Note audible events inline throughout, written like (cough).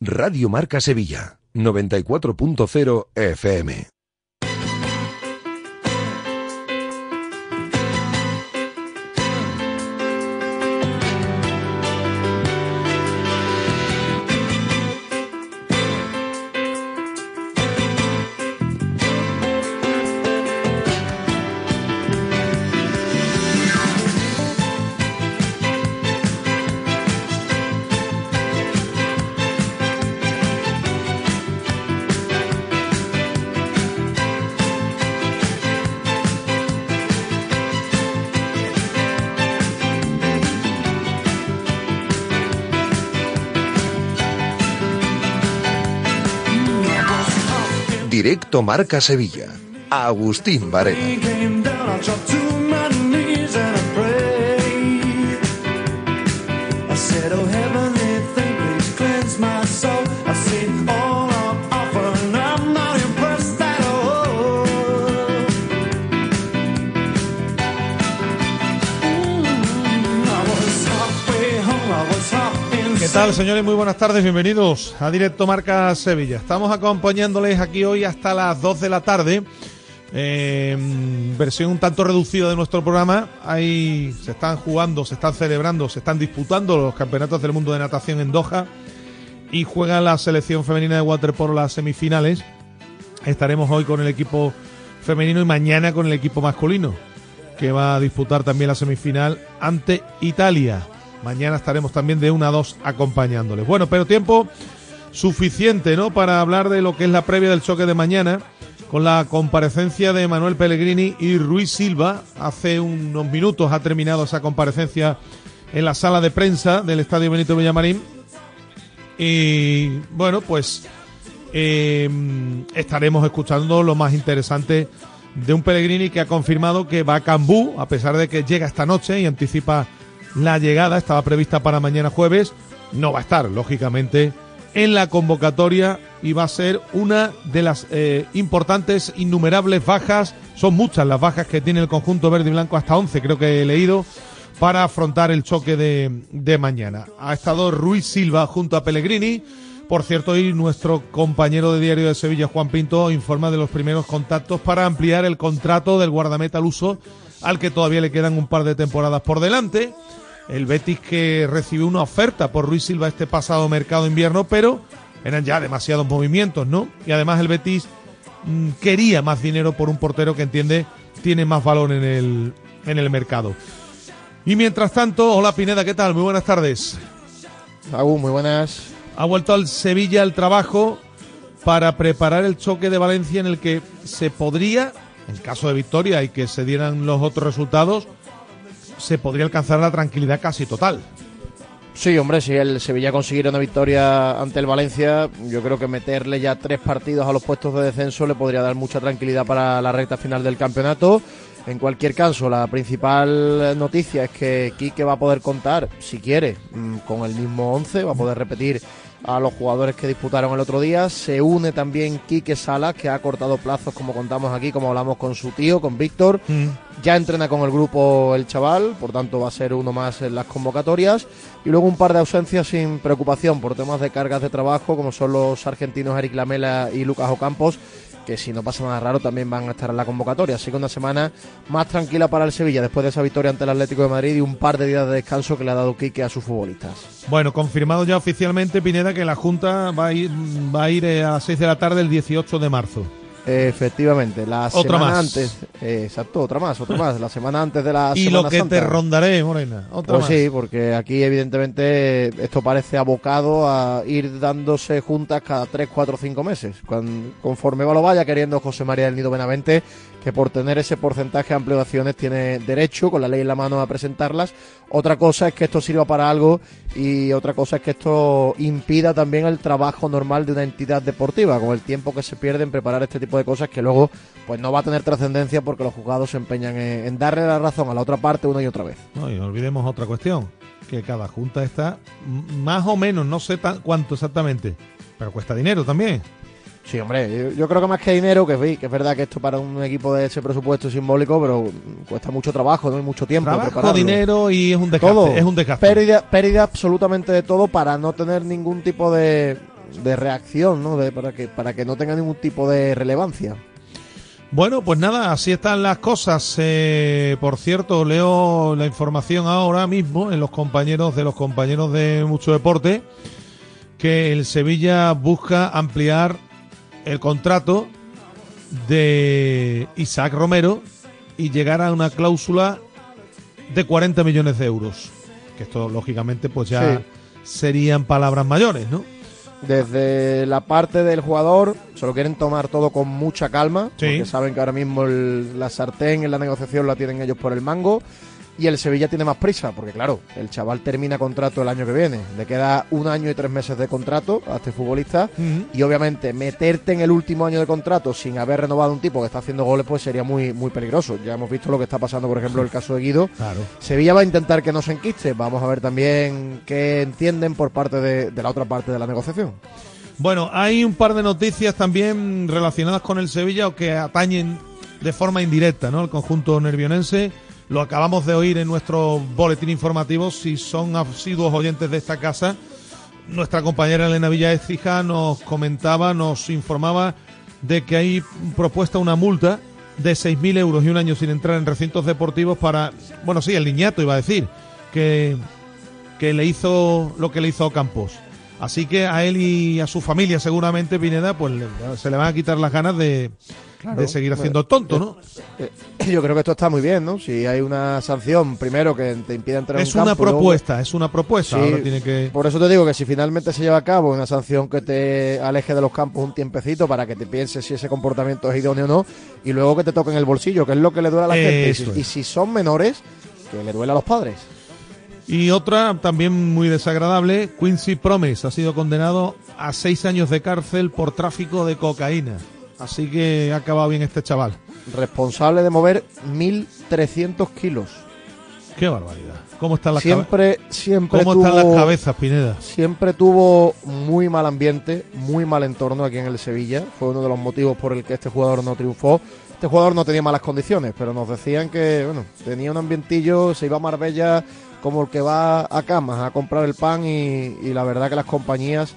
Radio Marca Sevilla, 94.0 FM. Marca Sevilla. Agustín Varela. Tal, señores? Muy buenas tardes, bienvenidos a Directo Marca Sevilla. Estamos acompañándoles aquí hoy hasta las 2 de la tarde. Eh, versión un tanto reducida de nuestro programa. Ahí se están jugando, se están celebrando, se están disputando los campeonatos del mundo de natación en Doha y juega la selección femenina de waterpolo las semifinales. Estaremos hoy con el equipo femenino y mañana con el equipo masculino, que va a disputar también la semifinal ante Italia. Mañana estaremos también de 1 a 2 acompañándoles. Bueno, pero tiempo suficiente, ¿no? Para hablar de lo que es la previa del choque de mañana, con la comparecencia de Manuel Pellegrini y Ruiz Silva. Hace unos minutos ha terminado esa comparecencia en la sala de prensa del Estadio Benito Villamarín. Y bueno, pues eh, estaremos escuchando lo más interesante de un Pellegrini que ha confirmado que va a Cambú, a pesar de que llega esta noche y anticipa la llegada, estaba prevista para mañana jueves, no va a estar, lógicamente, en la convocatoria y va a ser una de las eh, importantes, innumerables bajas, son muchas las bajas que tiene el conjunto verde y blanco, hasta 11 creo que he leído, para afrontar el choque de, de mañana. Ha estado Ruiz Silva junto a Pellegrini. Por cierto, hoy nuestro compañero de Diario de Sevilla, Juan Pinto, informa de los primeros contactos para ampliar el contrato del guardameta al uso, al que todavía le quedan un par de temporadas por delante. El Betis que recibió una oferta por Ruiz Silva este pasado mercado invierno, pero eran ya demasiados movimientos, ¿no? Y además el Betis mmm, quería más dinero por un portero que entiende tiene más valor en el, en el mercado. Y mientras tanto, hola Pineda, ¿qué tal? Muy buenas tardes. Agu, muy buenas. Ha vuelto al Sevilla el trabajo para preparar el choque de Valencia en el que se podría, en caso de victoria y que se dieran los otros resultados, se podría alcanzar la tranquilidad casi total. Sí, hombre, si el Sevilla consiguiera una victoria ante el Valencia, yo creo que meterle ya tres partidos a los puestos de descenso le podría dar mucha tranquilidad para la recta final del campeonato. En cualquier caso, la principal noticia es que Quique va a poder contar, si quiere, mm, con el mismo 11, va a poder repetir a los jugadores que disputaron el otro día. Se une también Quique Salas, que ha cortado plazos, como contamos aquí, como hablamos con su tío, con Víctor. Mm. Ya entrena con el grupo el chaval, por tanto va a ser uno más en las convocatorias. Y luego un par de ausencias sin preocupación por temas de cargas de trabajo, como son los argentinos Eric Lamela y Lucas Ocampos, que si no pasa nada raro también van a estar en la convocatoria. Así que una semana más tranquila para el Sevilla después de esa victoria ante el Atlético de Madrid y un par de días de descanso que le ha dado Quique a sus futbolistas. Bueno, confirmado ya oficialmente, Pineda, que la Junta va a ir, va a, ir eh, a las 6 de la tarde el 18 de marzo. Efectivamente, la otra semana más. antes, eh, exacto, otra más, otra más, la semana antes de la y Semana lo que Santa. te rondaré, Morena. Otra Pues más. sí, porque aquí evidentemente esto parece abocado a ir dándose juntas cada 3, 4, 5 meses. Conforme va lo vaya queriendo José María del Nido Benavente, que por tener ese porcentaje amplio de acciones tiene derecho, con la ley en la mano, a presentarlas. Otra cosa es que esto sirva para algo y otra cosa es que esto impida también el trabajo normal de una entidad deportiva, con el tiempo que se pierde en preparar este tipo de cosas que luego pues no va a tener trascendencia porque los juzgados se empeñan en, darle la razón a la otra parte una y otra vez. No, y olvidemos otra cuestión, que cada junta está más o menos, no sé tan- cuánto exactamente, pero cuesta dinero también. Sí, hombre, yo, yo creo que más que dinero, que, sí, que es verdad que esto para un equipo de ese presupuesto es simbólico, pero cuesta mucho trabajo, ¿no? Y mucho tiempo. Trabajo, prepararlo. dinero y es un desgaste. todo. Es un desgaste. Pérdida, pérdida absolutamente de todo para no tener ningún tipo de, de reacción, ¿no? De, para, que, para que no tenga ningún tipo de relevancia. Bueno, pues nada, así están las cosas. Eh, por cierto, leo la información ahora mismo en los compañeros de los compañeros de mucho deporte que el Sevilla busca ampliar el contrato de Isaac Romero y llegar a una cláusula de 40 millones de euros. Que esto, lógicamente, pues ya serían palabras mayores, ¿no? Desde la parte del jugador, se lo quieren tomar todo con mucha calma, porque saben que ahora mismo la sartén en la negociación la tienen ellos por el mango y el Sevilla tiene más prisa, porque claro, el chaval termina contrato el año que viene, le queda un año y tres meses de contrato a este futbolista y obviamente meterte en el último año de contrato sin haber renovado un tipo que está haciendo goles pues sería muy muy peligroso. Ya hemos visto lo que está pasando, por ejemplo, en el caso de Guido. Sevilla va a intentar que no se enquiste, vamos a ver también qué entienden por parte de, de la otra parte de la negociación. Bueno, hay un par de noticias también relacionadas con el Sevilla o que atañen de forma indirecta, ¿no? El conjunto nervionense lo acabamos de oír en nuestro boletín informativo. Si son asiduos oyentes de esta casa, nuestra compañera Elena Villaécija nos comentaba, nos informaba de que hay propuesta una multa de 6.000 euros y un año sin entrar en recintos deportivos para, bueno, sí, el niñato iba a decir, que, que le hizo lo que le hizo Campos. Así que a él y a su familia seguramente, Pineda, pues se le van a quitar las ganas de, de seguir haciendo tonto, ¿no? Eh, eh, yo creo que esto está muy bien, ¿no? Si hay una sanción, primero, que te impida entrar es en un campo... Es una propuesta, es una propuesta. tiene que... Por eso te digo que si finalmente se lleva a cabo una sanción que te aleje de los campos un tiempecito para que te pienses si ese comportamiento es idóneo o no, y luego que te toquen el bolsillo, que es lo que le duele a la gente. Y si, son menores, que le duele a los padres. Y otra también muy desagradable, Quincy Promes ha sido condenado a seis años de cárcel por tráfico de cocaína. Así que ha acabado bien este chaval. Responsable de mover 1.300 kilos. Qué barbaridad. ¿Cómo están las siempre, siempre ¿Cómo están las cabezas, Pineda? Siempre tuvo muy mal ambiente, muy mal entorno aquí en el Sevilla. Fue uno de los motivos por el que este jugador no triunfó. Este jugador no tenía malas condiciones, pero nos decían que bueno, tenía un ambientillo, se iba a Marbella como el que va a Camas a comprar el pan y la verdad que las compañías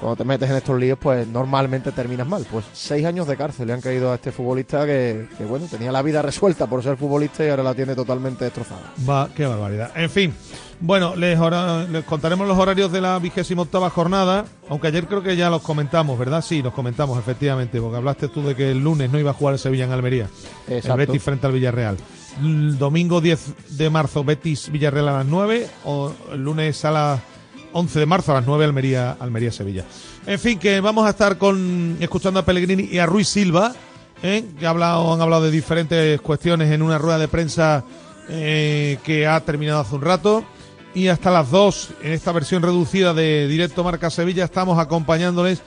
cuando te metes en estos líos, pues normalmente terminas mal. Pues seis años de cárcel le han caído a este futbolista que, bueno, tenía la vida resuelta por ser futbolista y ahora la tiene totalmente destrozada. Va, qué barbaridad. En fin, bueno, les, les contaremos los horarios de la vigésima octava jornada, aunque ayer creo que ya los comentamos, ¿verdad? Sí, los comentamos, efectivamente, porque hablaste tú de que el lunes no iba a jugar el Sevilla en Almería. Exacto. El Betis frente al Villarreal. El domingo 10 de marzo, Betis Villarreal a las 9, o el lunes a las 11 de marzo a las 9 Almería, Almería Sevilla. En fin, que vamos a estar con escuchando a Pellegrini y a Ruiz Silva, ¿eh? que ha hablado, han hablado de diferentes cuestiones en una rueda de prensa eh, que ha terminado hace un rato. Y hasta las 2, en esta versión reducida de Directo Marca Sevilla, estamos acompañándoles,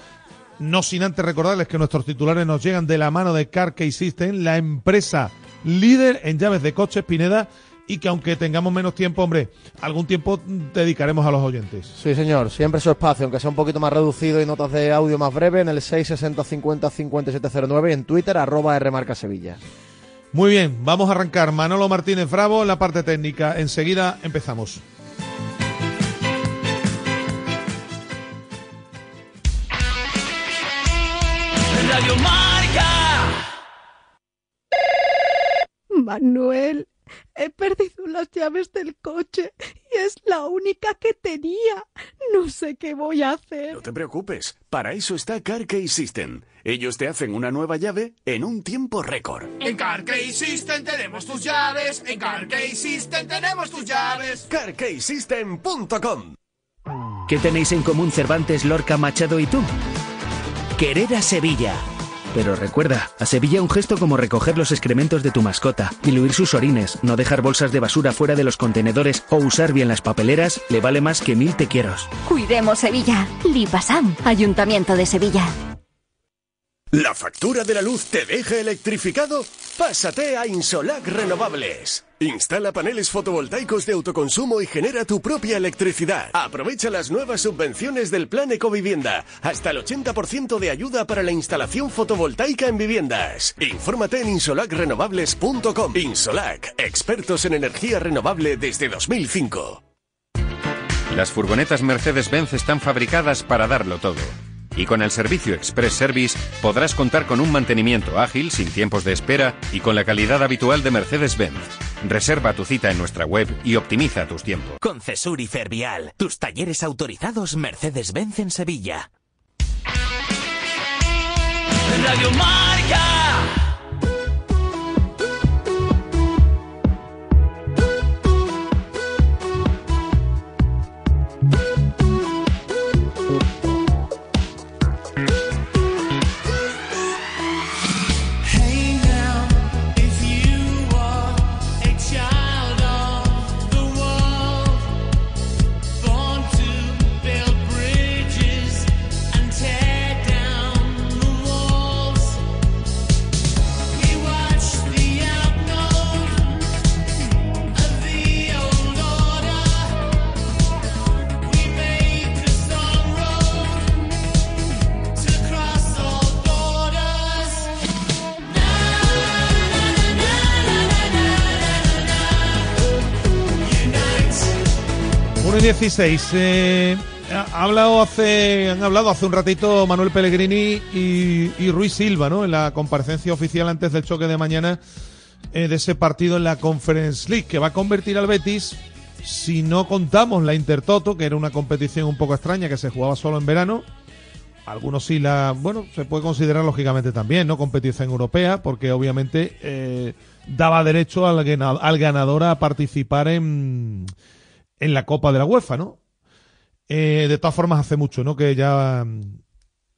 no sin antes recordarles que nuestros titulares nos llegan de la mano de Car System, la empresa líder en llaves de coches Pineda y que aunque tengamos menos tiempo, hombre, algún tiempo dedicaremos a los oyentes. Sí, señor, siempre su espacio, aunque sea un poquito más reducido y notas de audio más breve, en el 660 50 5709 y en Twitter, arroba Rmarca Sevilla. Muy bien, vamos a arrancar. Manolo Martínez Bravo en la parte técnica. Enseguida empezamos. Radio Marca. Manuel. He perdido las llaves del coche y es la única que tenía. No sé qué voy a hacer. No te preocupes, para eso está CarKey System. Ellos te hacen una nueva llave en un tiempo récord. En CarKey System tenemos tus llaves. En CarKey System tenemos tus llaves. CarKeySystem.com ¿Qué tenéis en común Cervantes, Lorca, Machado y tú? Querer a Sevilla. Pero recuerda, a Sevilla un gesto como recoger los excrementos de tu mascota, diluir sus orines, no dejar bolsas de basura fuera de los contenedores o usar bien las papeleras le vale más que mil te quiero. Cuidemos Sevilla. Lipasam, Ayuntamiento de Sevilla. ¿La factura de la luz te deja electrificado? Pásate a Insolac Renovables. Instala paneles fotovoltaicos de autoconsumo y genera tu propia electricidad. Aprovecha las nuevas subvenciones del Plan Ecovivienda. Hasta el 80% de ayuda para la instalación fotovoltaica en viviendas. Infórmate en insolacrenovables.com. Insolac, expertos en energía renovable desde 2005. Las furgonetas Mercedes-Benz están fabricadas para darlo todo Y con el servicio Express Service podrás contar con un mantenimiento ágil, sin tiempos de espera y con la calidad habitual de Mercedes-Benz. Reserva tu cita en nuestra web y optimiza tus tiempos. Con Cesur y Fervial, tus talleres autorizados Mercedes-Benz en Sevilla. Radio Marca. 16. Eh, ha hablado hace, han hablado hace un ratito Manuel Pellegrini y, Ruiz Silva, ¿no? En la comparecencia oficial antes del choque de mañana eh, de ese partido en la Conference League, que va a convertir al Betis, si no contamos la Intertoto, que era una competición un poco extraña que se jugaba solo en verano. Algunos sí la, bueno, se puede considerar lógicamente también, ¿no? Competición europea, porque obviamente eh, daba derecho al, al ganador a participar en, en la Copa de la UEFA, ¿no? Eh, de todas formas, hace mucho, ¿no? Que ya mm,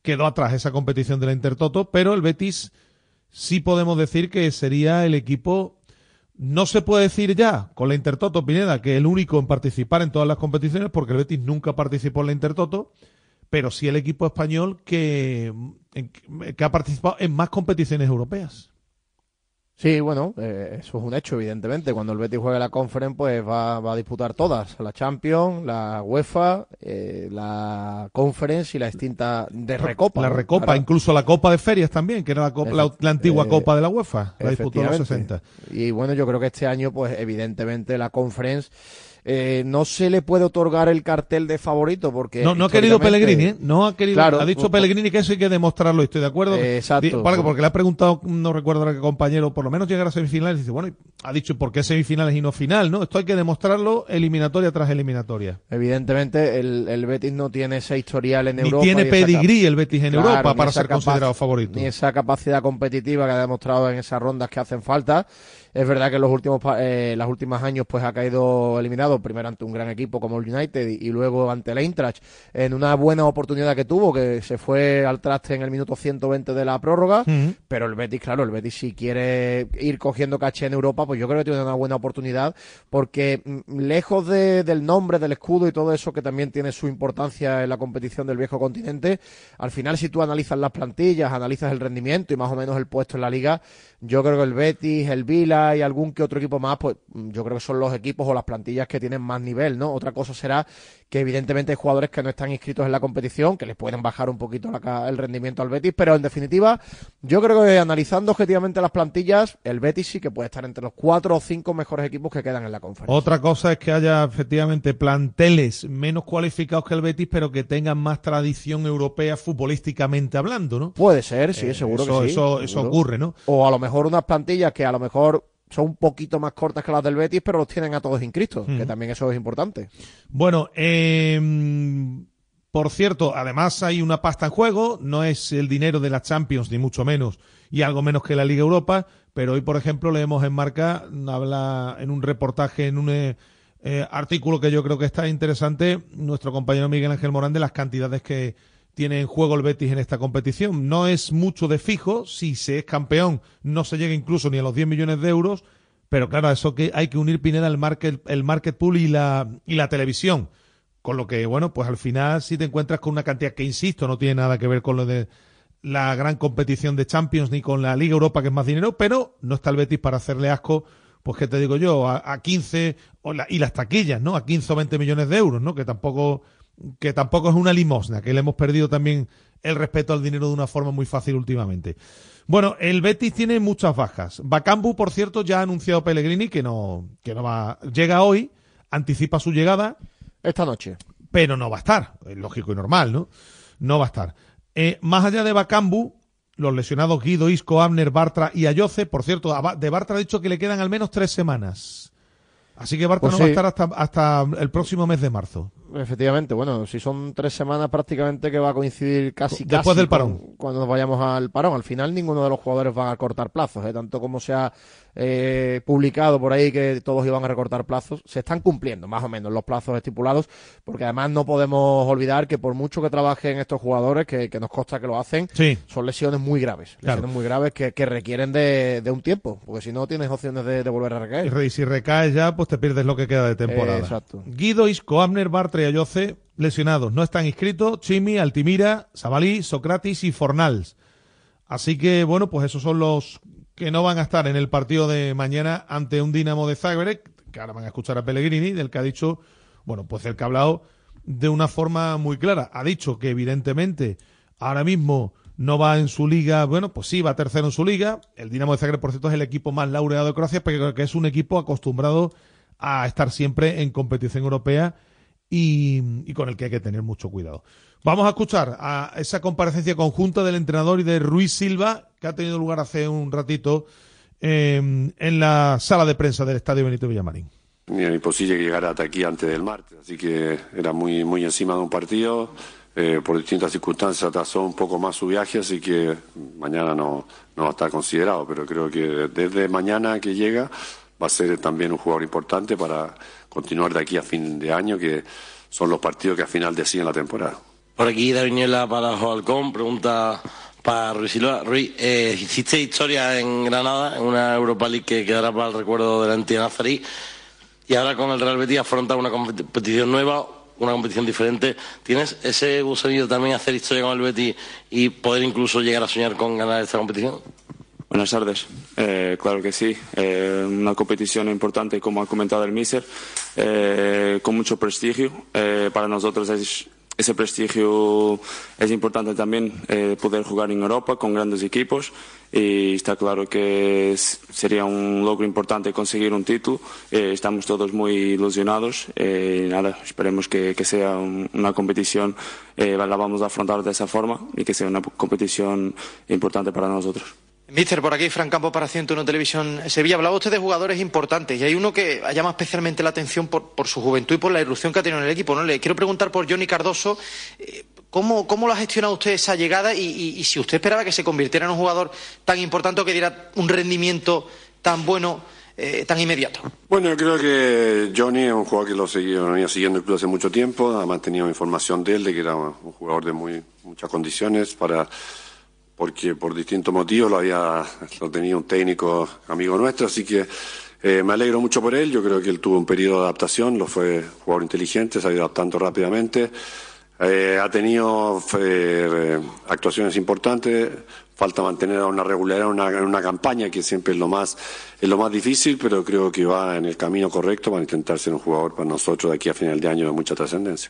quedó atrás esa competición de la Intertoto, pero el Betis sí podemos decir que sería el equipo, no se puede decir ya con la Intertoto Pineda que el único en participar en todas las competiciones, porque el Betis nunca participó en la Intertoto, pero sí el equipo español que, en- que ha participado en más competiciones europeas. Sí, bueno, eh, eso es un hecho, evidentemente. Cuando el Betis juegue la Conference, pues va, va a disputar todas: la Champions, la UEFA, eh, la Conference y la distinta de Recopa. La. Recopa, incluso la Copa de Ferias también, que era la, copa- la, antigua eh, Copa de la UEFA, la disputó en los Efectivamente. 60. Y bueno, yo creo que este año, pues evidentemente la Conference eh, no se le puede otorgar el cartel de favorito porque No, no ha querido Pellegrini, ¿eh? No ha querido. Claro, ha dicho pues- Pellegrini que eso hay que demostrarlo, estoy de acuerdo. Eh, exacto. Porque, porque le ha preguntado, no recuerdo ahora qué compañero, por lo menos llegar a semifinales, y dice, bueno, ha dicho, ¿por qué semifinales y no final? ¿No? Esto hay que demostrarlo eliminatoria tras eliminatoria. Evidentemente, el, el Betis no tiene ese historial en Ni Europa. tiene pedigrí el Betis en Claro, Europa para ser considerado favorito. Ni esa capacidad competitiva que ha demostrado en esas rondas que hacen falta. Es verdad que en los últimos eh, los últimos años pues ha caído eliminado primero ante un gran equipo como el United y, y luego ante el Eintracht en una buena oportunidad que tuvo que se fue al traste en el minuto 120 de la prórroga. Pero el Betis claro el Betis si quiere ir cogiendo caché en Europa pues yo creo que tiene una buena oportunidad porque mm, lejos de- del nombre del escudo y todo eso que también tiene su importancia en la competición del viejo continente al final si tú analizas las plantillas analizas el rendimiento y más o menos el puesto en la liga yo creo que el Betis, el Vila y algún que otro equipo más, pues mm, yo creo que son los equipos o las plantillas que tienen más nivel, ¿no? Otra cosa será que evidentemente hay jugadores que no están inscritos en la competición, que les pueden bajar un poquito la el rendimiento al Betis, pero en definitiva, yo creo que analizando objetivamente las plantillas, el Betis sí que puede estar entre los cuatro o cinco mejores equipos que quedan en la conferencia. Otra cosa es que haya efectivamente planteles menos cualificados que el Betis, pero que tengan más tradición europea futbolísticamente hablando, ¿no? Puede ser, sí, Eh, seguro eso- que sí. eso- eso ocurre, ¿no? O a lo mejor unas plantillas que a lo mejor son un poquito más cortas que las del Betis, pero los tienen a todos inscritos, que también eso es importante. Bueno, eh, por cierto, además hay una pasta en juego, no es el dinero de la Champions, ni mucho menos, y algo menos que la Liga Europa, pero hoy, por ejemplo, leemos en Marca, habla en un reportaje, en un eh, eh, artículo que yo creo que está interesante, nuestro compañero Miguel Ángel Morán, de las cantidades que tiene en juego el Betis en esta competición. No es mucho de fijo, si se es campeón no se llega incluso ni a los 10 millones de euros, pero claro, eso que hay que unir Pineda el market, el market pool y la, y la televisión. Con lo que, bueno, pues al final si te encuentras con una cantidad que, insisto, no tiene nada que ver con lo de la gran competición de Champions ni con la Liga Europa, que es más dinero, pero no está el Betis para hacerle asco, pues que te digo yo, a, a 15, o la- y las taquillas, ¿no? A 15 o 20 millones de euros, ¿no? Que tampoco, que tampoco es una limosna, que le hemos perdido también el respeto al dinero de una forma muy fácil últimamente. Bueno, el Betis tiene muchas bajas. Bacambu, por cierto, ya ha anunciado Pellegrini que no, que no va, llega hoy, anticipa su llegada, Esta noche. pero no va a estar. Es lógico y normal, ¿no? No va a estar. Eh, más allá de Bacambu, los lesionados Guido, Isco, Abner, Bartra y Ayoce, por cierto, de Bartra ha dicho que le quedan al menos tres semanas. Así que Bartra Pues no va a estar hasta, hasta el próximo mes de marzo. Efectivamente, bueno, si son tres semanas prácticamente que va a coincidir casi Después casi del con- parón. cuando nos vayamos al parón. Al final ninguno de los jugadores van a cortar plazos, ¿eh? tanto como se ha eh, publicado por ahí que todos iban a recortar plazos. Se están cumpliendo más o menos los plazos estipulados, porque además no podemos olvidar que por mucho que trabajen estos jugadores, que, que nos consta que lo hacen, Sí. son lesiones muy graves. Claro. Lesiones muy graves que, que requieren de, de un tiempo, porque si no tienes opciones de, de volver a recaer. Y si recaes ya, pues te pierdes lo que queda de temporada. Eh, exacto. Guido, Isco, Abner, Bartra y Ayoce, lesionados. No están inscritos Chimi, Altimira, Sabalí, Socratis y Fornals. Así que, bueno, pues esos son los que no van a estar en el partido de mañana ante un Dinamo de Zagreb, que ahora van a escuchar a Pellegrini, del que ha dicho, bueno, pues el que ha hablado de una forma muy clara. Ha dicho que evidentemente ahora mismo no va en su liga, bueno, pues sí, va tercero en su liga. El Dinamo de Zagreb, por cierto, es el equipo más laureado de Croacia, pero que es un equipo acostumbrado a estar siempre en competición europea y, y con el que hay que tener mucho cuidado. Vamos a escuchar a esa comparecencia conjunta del entrenador y de Ruiz Silva, que ha tenido lugar hace un ratito eh, en la sala de prensa del Estadio Benito Villamarín. Ni era imposible que llegara hasta aquí antes del martes, así que era muy, muy encima de un partido. Eh, por distintas circunstancias atrasó un poco más su viaje, así que mañana no, no va a estar considerado, pero creo que desde mañana que llega va a ser también un jugador importante para continuar de aquí a fin de año, que son los partidos que al final deciden la temporada. Por aquí Daviñuela para Joalcón, pregunta para Ruiz Silva. Ruiz, eh, hiciste historia en Granada, en una Europa League que quedará para el recuerdo de la entidad nazarí, y ahora con el Real Betis afronta una competición nueva, una competición diferente. ¿Tienes ese gusanillo también hacer historia con el Betis y poder incluso llegar a soñar con ganar esta competición? Buenas tardes. Eh, claro que sí. Eh, una competición importante, como ha comentado el míster, eh, con mucho prestigio. Eh, para nosotros es- ese prestigio es importante también eh, poder jugar en Europa con grandes equipos y está claro que sería un logro importante conseguir un título. Eh, estamos todos muy ilusionados. Eh, y nada, esperemos que, sea un- una competición, la vamos a afrontar de esa forma y que sea una competición importante para nosotros. Mister, por aquí, Fran Campo para 101 Televisión Sevilla. Hablaba usted de jugadores importantes y hay uno que llama especialmente la atención por, por su juventud y por la irrupción que ha tenido en el equipo. ¿no? Le quiero preguntar por Johnny Cardoso. eh, ¿Cómo, cómo lo ha gestionado usted esa llegada y, si usted esperaba que se convirtiera en un jugador tan importante o que diera un rendimiento tan bueno, eh, tan inmediato? Bueno, yo creo que Johnny es un jugador que lo seguía, venía siguiendo el club hace mucho tiempo, además tenía información de él, de que era un jugador de muy muchas condiciones para porque por distintos motivos lo había lo tenía un técnico amigo nuestro, así que eh, me alegro mucho por él. Yo creo que él tuvo un periodo de adaptación, lo fue jugador inteligente, se ha ido adaptando rápidamente. Eh, ha tenido eh, actuaciones importantes, falta mantener una regularidad en una, una campaña que siempre es lo más es lo más difícil, pero creo que va en el camino correcto para intentar ser un jugador para nosotros de aquí a final de año de mucha trascendencia.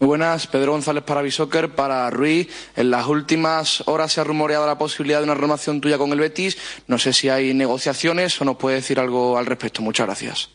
Muy buenas, Pedro González para Bisoccer, para Ruiz. En las últimas horas se ha rumoreado la posibilidad de una renovación tuya con el Betis. No sé si hay negociaciones o nos puede decir algo al respecto. Muchas gracias.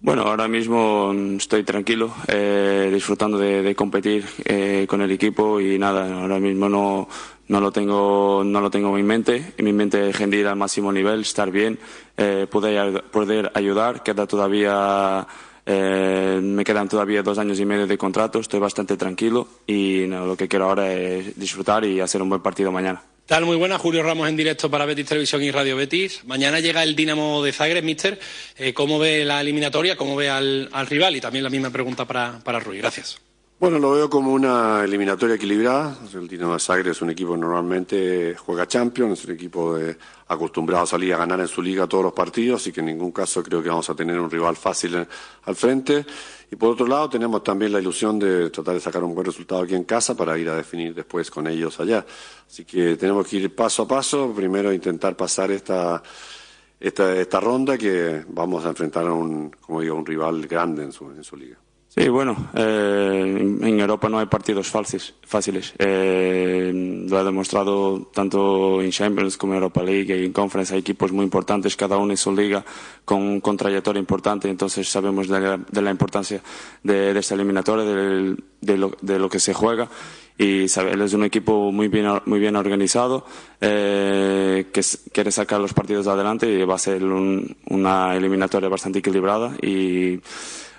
Bueno, ahora mismo estoy tranquilo, eh, disfrutando de, de competir eh, con el equipo y nada, ahora mismo no, no lo tengo no lo tengo en mi mente. En mi mente es rendir al máximo nivel, estar bien, eh, poder, poder ayudar. Queda todavía eh, me quedan todavía dos años y medio de contrato, estoy bastante tranquilo y lo que quiero ahora es disfrutar y hacer un buen partido mañana. Tal, muy buenas. Julio Ramos en directo para Betis Televisión y Radio Betis. Mañana llega el Dinamo de Zagreb, mister. Eh, ¿Cómo ve la eliminatoria? ¿Cómo ve al, al rival? Y también la misma pregunta para, para Rui. Gracias. Bueno, lo veo como una eliminatoria equilibrada. El Dinamo Zagreb es un equipo que normalmente juega Champions, es un equipo de- acostumbrado a salir a ganar en su liga todos los partidos, así que en ningún caso creo que vamos a tener un rival fácil al frente. Y por otro lado, tenemos también la ilusión de tratar de sacar un buen resultado aquí en casa para ir a definir después con ellos allá. Así que tenemos que ir paso a paso. Primero intentar pasar esta, esta, esta ronda que vamos a enfrentar a un, como digo, un rival grande en su, en su liga. Sí, bueno, eh, en Europa no hay partidos fáciles. Eh, lo ha demostrado tanto en Champions como en Europa League y en Conference. Hay equipos muy importantes, cada uno en su liga, con, con trayectoria importante. Entonces sabemos de la, de la importancia de, de esta eliminatoria, del- de, lo, de lo que se juega. y sabe, es un equipo muy bien, muy bien organizado, eh, que quiere sacar los partidos adelante y va a ser un- una eliminatoria bastante equilibrada y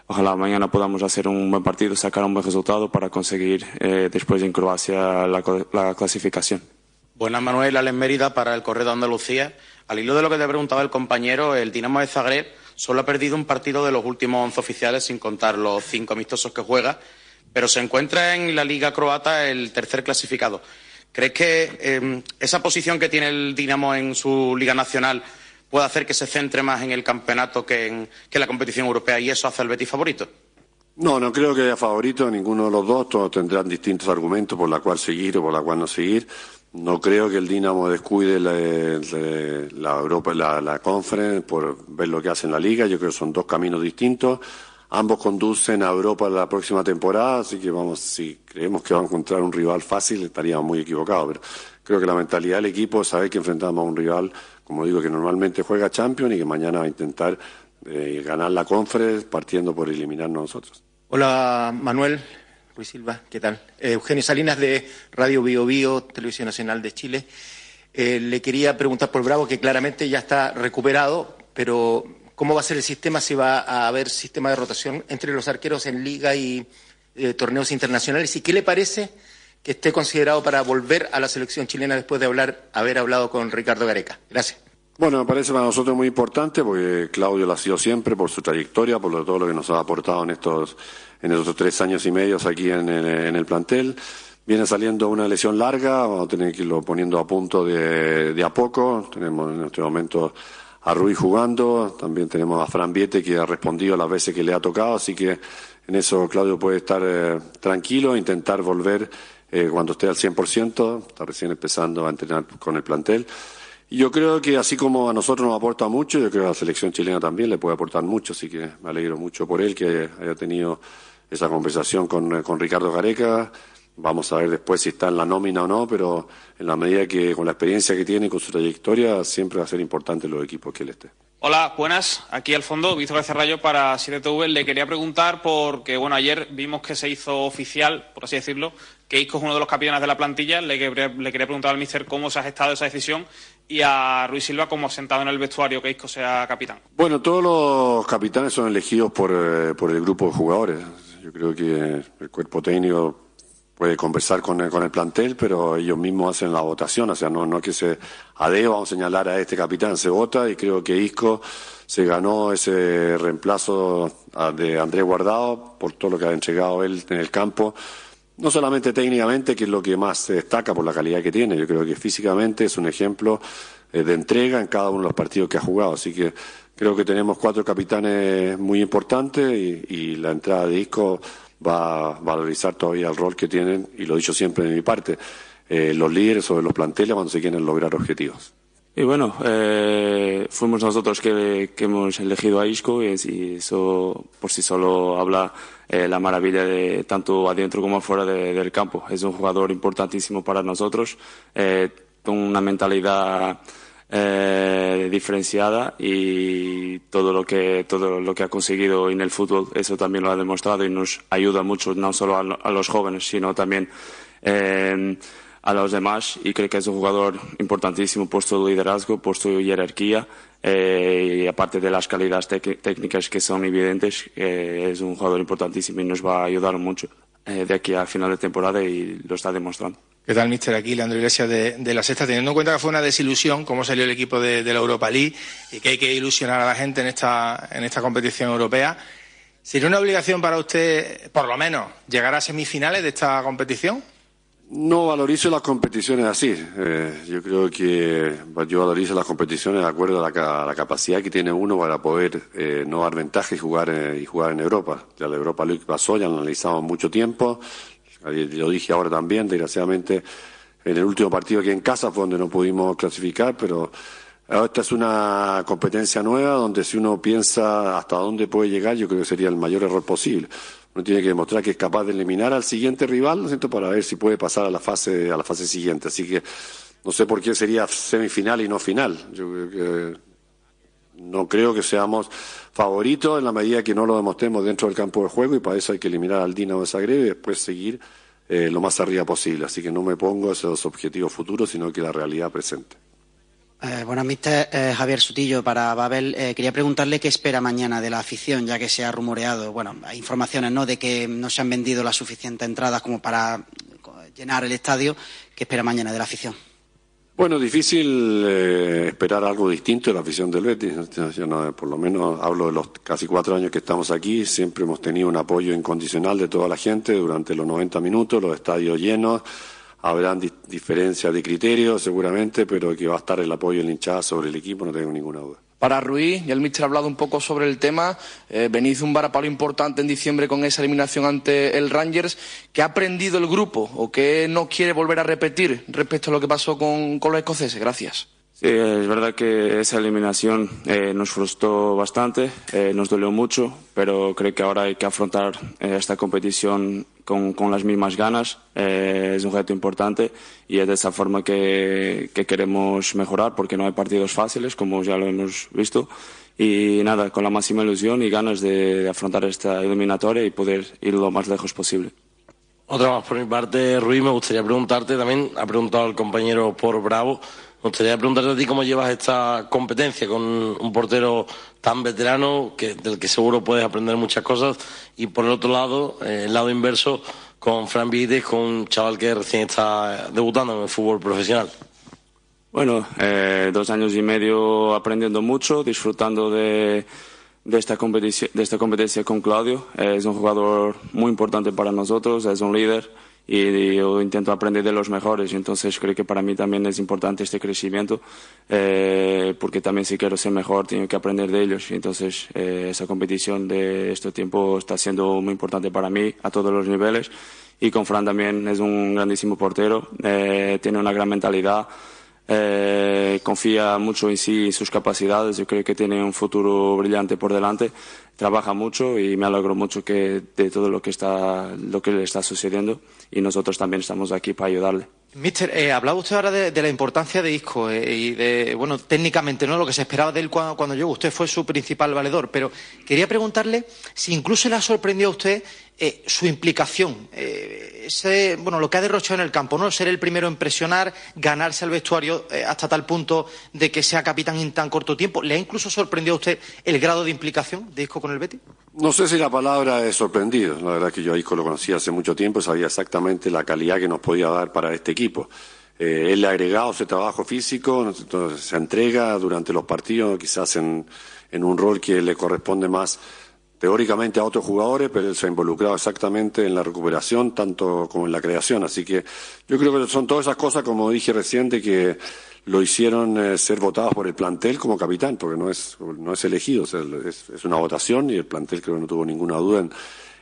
ojalá mañana podamos hacer un buen partido, sacar un buen resultado para conseguir eh, después en Croacia la, clasificación. Buenas, Manuel, Alex Mérida para el Correo de Andalucía. Al hilo de lo que te preguntaba el compañero, el Dinamo de Zagreb solo ha perdido un partido de los últimos 11 oficiales, sin contar los cinco amistosos que juega, pero se encuentra en la Liga Croata el tercer clasificado. ¿Crees que eh, esa posición que tiene el Dinamo en su Liga Nacional puede hacer que se centre más en el campeonato que en, que la competición europea y eso hace al Betis favorito? No, no creo que haya favorito ninguno de los dos. Todos tendrán distintos argumentos por la cual seguir o por la cual no seguir. No creo que el Dinamo descuide la Europa, la, la Conference por ver lo que hace en la Liga. Yo creo que son dos caminos distintos. Ambos conducen a Europa la próxima temporada, así que vamos, si creemos que va a encontrar un rival fácil, estaríamos muy equivocados. Pero creo que la mentalidad del equipo es saber que enfrentamos a un rival, como digo, que normalmente juega Champions y que mañana va a intentar eh, ganar la Conference partiendo por eliminarnos nosotros. Hola Manuel Ruiz Silva, ¿qué tal? Eugenio Salinas de Radio Bio Bio, Televisión Nacional de Chile. Eh, le quería preguntar por Bravo, que claramente ya está recuperado, pero ¿cómo va a ser el sistema? Si va a haber sistema de rotación entre los arqueros en liga y eh, torneos internacionales. ¿Y qué le parece esté considerado para volver a la selección chilena después de hablar, haber hablado con Ricardo Gareca? Gracias. Bueno, me parece para nosotros muy importante porque Claudio lo ha sido siempre por su trayectoria, por todo lo que nos ha aportado en estos, en estos tres años y medio aquí en el, en el plantel. Viene saliendo una lesión larga, vamos a tener que irlo poniendo a punto de, de a poco. Tenemos en este momento a Rui jugando, también tenemos a Fran Viete que ha respondido las veces que le ha tocado, así que en eso Claudio puede estar eh, tranquilo, intentar volver eh, cuando esté al 100%, está recién empezando a entrenar con el plantel. Y yo creo que así como a nosotros nos aporta mucho, yo creo que a la selección chilena también le puede aportar mucho, así que me alegro mucho por él que haya tenido esa conversación con, eh, con Ricardo Gareca. Vamos a ver después si está en la nómina o no, pero en la medida que con la experiencia que tiene y con su trayectoria, siempre va a ser importante los equipos que él esté. Hola, buenas. Aquí al fondo, Víctor Rayo para 7TV. Le quería preguntar porque, bueno, ayer vimos que se hizo oficial, por así decirlo, que Isco es uno de los capitanes de la plantilla. Le quería, le quería preguntar al míster cómo se ha gestado esa decisión y a Ruiz Silva cómo ha sentado en el vestuario que Isco sea capitán. Bueno, todos los capitanes son elegidos por, eh, por el grupo de jugadores. Yo creo que el cuerpo técnico puede conversar con el, con el plantel, pero ellos mismos hacen la votación. O sea, no, no es que se adeo, vamos a señalar a este capitán, se vota y creo que Isco se ganó ese reemplazo a- de Andrés Guardado por todo lo que ha entregado él en el campo. No solamente técnicamente, que es lo que más se destaca por la calidad que tiene, yo creo que físicamente es un ejemplo eh, de entrega en cada uno de los partidos que ha jugado. Así que creo que tenemos cuatro capitanes muy importantes y, y la entrada de Isco va a valorizar todavía el rol que tienen, y lo he dicho siempre de mi parte, eh, los líderes sobre los planteles cuando se quieren lograr objetivos. Y bueno, eh, fuimos nosotros que, que hemos elegido a Isco y, eso por sí solo habla eh, la maravilla de tanto adentro como afuera de- del campo. Es un jugador importantísimo para nosotros, eh, con una mentalidad eh, diferenciada y todo lo que todo lo que ha conseguido en el fútbol eso también lo ha demostrado y nos ayuda mucho no solo a, a los jóvenes sino también eh, a los demás y creo que es un jugador importantísimo por su liderazgo, por su jerarquía eh, y aparte de las calidades técnicas que son evidentes, eh, es un jugador importantísimo y nos va a ayudar mucho eh, de aquí a final de temporada y lo está demostrando. ¿Qué tal, mister? Aquí, Leandro Iglesias de, de La Sexta. Teniendo en cuenta que fue una desilusión cómo salió el equipo de, de la Europa League y que hay que ilusionar a la gente en esta, en esta competición europea, ¿sería una obligación para usted, por lo menos, llegar a semifinales de esta competición? No valorizo las competiciones así. Eh, yo creo que yo valorizo las competiciones de acuerdo a la, a la capacidad que tiene uno para poder eh, no dar ventaja y jugar, y jugar en Europa. Ya la Europa League pasó, ya lo analizamos mucho tiempo. Lo dije ahora también, desgraciadamente, en el último partido aquí en casa fue donde no pudimos clasificar, pero esta es una competencia nueva donde si uno piensa hasta dónde puede llegar, yo creo que sería el mayor error posible. Uno tiene que demostrar que es capaz de eliminar al siguiente rival, ¿no es cierto?, para ver si puede pasar a la fase, a la fase siguiente. Así que no sé por qué sería semifinal y no final. Yo creo que no creo que seamos favoritos en la medida que no lo demostremos dentro del campo de juego y para eso hay que eliminar al Dinamo de Zagreb y después seguir eh, lo más arriba posible. Así que no me pongo esos objetivos futuros, sino que la realidad presente. Eh, buenas, mister eh, Javier Sutillo para Babel. Eh, quería preguntarle qué espera mañana de la afición, ya que se ha rumoreado, bueno, hay informaciones, ¿no?, de que no se han vendido las suficientes entradas como para llenar el estadio. ¿Qué espera mañana de la afición? Bueno, difícil eh, esperar algo distinto de la afición del Betis. Yo por lo menos hablo de los casi cuatro años que estamos aquí. Siempre hemos tenido un apoyo incondicional de toda la gente durante los 90 minutos, los estadios llenos. Habrán di- diferencias de criterio seguramente, pero que va a estar el apoyo del hinchada sobre el equipo, no tengo ninguna duda. Para Ruiz, y el míster ha hablado un poco sobre el tema, eh, venís de un varapalo importante en diciembre con esa eliminación ante el Rangers. ¿Qué ha aprendido el grupo o qué no quiere volver a repetir respecto a lo que pasó con, con los escoceses? Gracias. Sí, es verdad que esa eliminación eh, nos frustró bastante, eh, nos dolió mucho, pero creo que ahora hay que afrontar eh, esta competición con, las mismas ganas. Es un reto importante y es de esa forma que, que queremos mejorar, porque no hay partidos fáciles, como ya lo hemos visto. Y nada, con la máxima ilusión y ganas de, de afrontar esta eliminatoria y poder ir lo más lejos posible. Otra más por mi parte, Ruiz, me gustaría preguntarte, también ha preguntado el compañero por Bravo, me gustaría preguntarte a ti cómo llevas esta competencia con un portero tan veterano, que, del que seguro puedes aprender muchas cosas, y por el otro lado, eh, el lado inverso, con Fran Vides, con un chaval que recién está debutando en el fútbol profesional. Bueno, eh, dos años y medio aprendiendo mucho, disfrutando de, esta competición, de esta competencia con Claudio. Eh, es un jugador muy importante para nosotros, es un líder y yo intento aprender de los mejores. Entonces creo que para mí también es importante este crecimiento, eh, porque también si quiero ser mejor tengo que aprender de ellos. Entonces eh, esa competición de este tiempo está siendo muy importante para mí a todos los niveles. Y con Fran también es un grandísimo portero, eh, tiene una gran mentalidad. Eh, confía mucho en sí y sus capacidades. Yo creo que tiene un futuro brillante por delante. Trabaja mucho y me alegro mucho que de todo lo que está lo que le está sucediendo y nosotros también estamos aquí para ayudarle. Mister, eh, hablaba usted ahora de, la importancia de Isco eh, y de, bueno, técnicamente, ¿no? Lo que se esperaba de él cuando, cuando llegó. Usted fue su principal valedor, pero quería preguntarle si incluso le ha sorprendido a usted eh, su implicación, eh, ese, bueno, lo que ha derrochado en el campo, ¿no? Ser el primero en presionar, ganarse el vestuario hasta tal punto de que sea capitán en tan corto tiempo. ¿Le ha incluso sorprendido a usted el grado de implicación de Isco con el Betis? No sé si la palabra es sorprendido. La verdad que yo a Isco lo conocía hace mucho tiempo, sabía exactamente la calidad que nos podía dar para este equipo. Eh, él ha agregado ese trabajo físico, se entrega durante los partidos, quizás en, en un rol que le corresponde más teóricamente a otros jugadores, pero él se ha involucrado exactamente en la recuperación, tanto como en la creación. Así que yo creo que son todas esas cosas, como dije reciente, que lo hicieron eh, ser votados por el plantel como capitán, porque no es, no es elegido, es, una votación y el plantel creo que no tuvo ninguna duda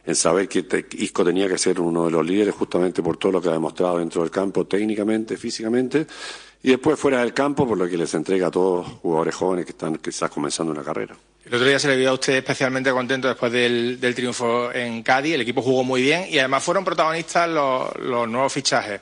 en, saber que te- Isco tenía que ser uno de los líderes justamente por todo lo que ha demostrado dentro del campo técnicamente, físicamente, y después fuera del campo por lo que les entrega a todos jugadores jóvenes que están quizás comenzando una carrera. El otro día se le vio a usted especialmente contento después del, del triunfo en Cádiz. El equipo jugó muy bien y además fueron protagonistas los nuevos fichajes.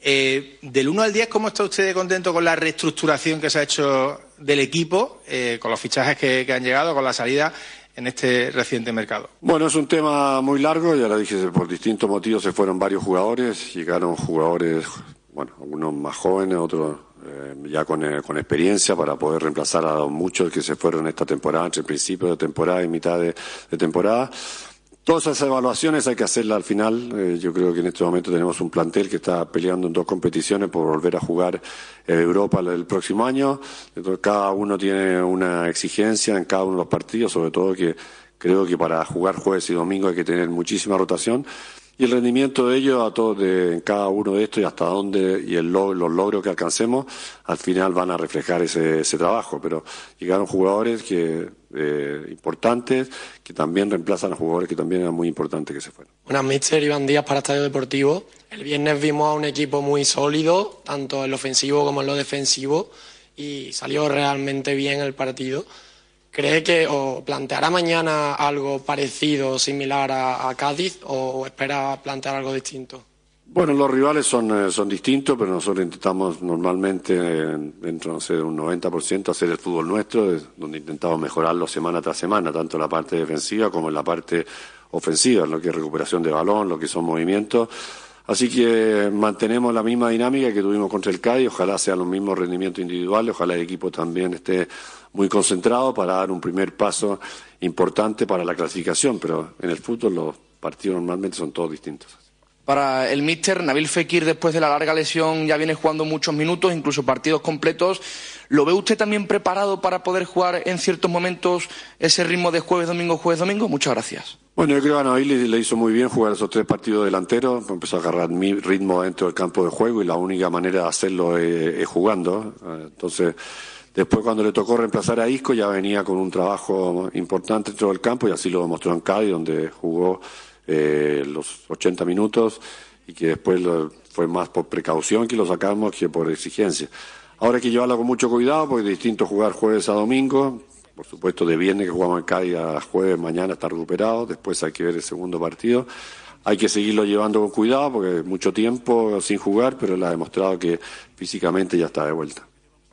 Eh, del 1 al 10, ¿cómo está usted contento con la reestructuración que se ha hecho del equipo, eh, con los fichajes que, han llegado, con la salida en este reciente mercado? Bueno, es un tema muy largo, ya lo dije, por distintos motivos se fueron varios jugadores, llegaron jugadores, bueno, algunos más jóvenes, otros eh, ya con, eh, con experiencia para poder reemplazar a muchos que se fueron esta temporada, entre principio de temporada y mitad de temporada. Todas esas evaluaciones hay que hacerlas al final. Eh, yo creo que en este momento tenemos un plantel que está peleando en dos competiciones por volver a jugar en Europa el próximo año. Entonces, cada uno tiene una exigencia en cada uno de los partidos, sobre todo que creo que para jugar jueves y domingo hay que tener muchísima rotación. Y el rendimiento de ellos, a todos de, en cada uno de estos y hasta dónde, y el, log- los logros que alcancemos, al final van a reflejar ese, ese trabajo. Pero llegaron jugadores que, eh, importantes que también reemplazan a jugadores que también eran muy importantes que se fueron. Buenas, Mister Iván Díaz para Estadio Deportivo. El viernes vimos a un equipo muy sólido, tanto en lo ofensivo como en lo defensivo, y salió realmente bien el partido. ¿Cree que o planteará mañana algo parecido, similar a, Cádiz, o espera plantear algo distinto? Bueno, los rivales son, eh, son distintos, pero nosotros intentamos normalmente, eh, dentro de un 90%, hacer el fútbol nuestro, es donde intentamos mejorarlo semana tras semana, tanto en la parte defensiva como en la parte ofensiva, en lo que es recuperación de balón, lo que son movimientos. Así que mantenemos la misma dinámica que tuvimos contra el Cádiz, ojalá sean los mismos rendimientos individuales, ojalá el equipo también esté muy concentrado para dar un primer paso importante para la clasificación, pero en el fútbol los partidos normalmente son todos distintos. Para el míster, Nabil Fekir, después de la larga lesión, ya viene jugando muchos minutos, incluso partidos completos. ¿Lo ve usted también preparado para poder jugar en ciertos momentos ese ritmo de jueves, domingo, jueves, domingo? Muchas gracias. Bueno, yo creo que a Nabil le, hizo muy bien jugar esos tres partidos delanteros, empezó a agarrar mi ritmo dentro del campo de juego y la única manera de hacerlo es, jugando. Entonces, después cuando le tocó reemplazar a Isco ya venía con un trabajo importante dentro del campo y así lo demostró en Cádiz, donde jugó eh, los 80 minutos y que después fue más por precaución que lo sacamos que por exigencia. Ahora hay que llevarlo con mucho cuidado porque es distinto jugar jueves a domingo. Por supuesto, de viernes que jugamos en Cádiz a jueves, mañana está recuperado. Después hay que ver el segundo partido. Hay que seguirlo llevando con cuidado porque mucho tiempo sin jugar, pero él ha demostrado que físicamente ya está de vuelta.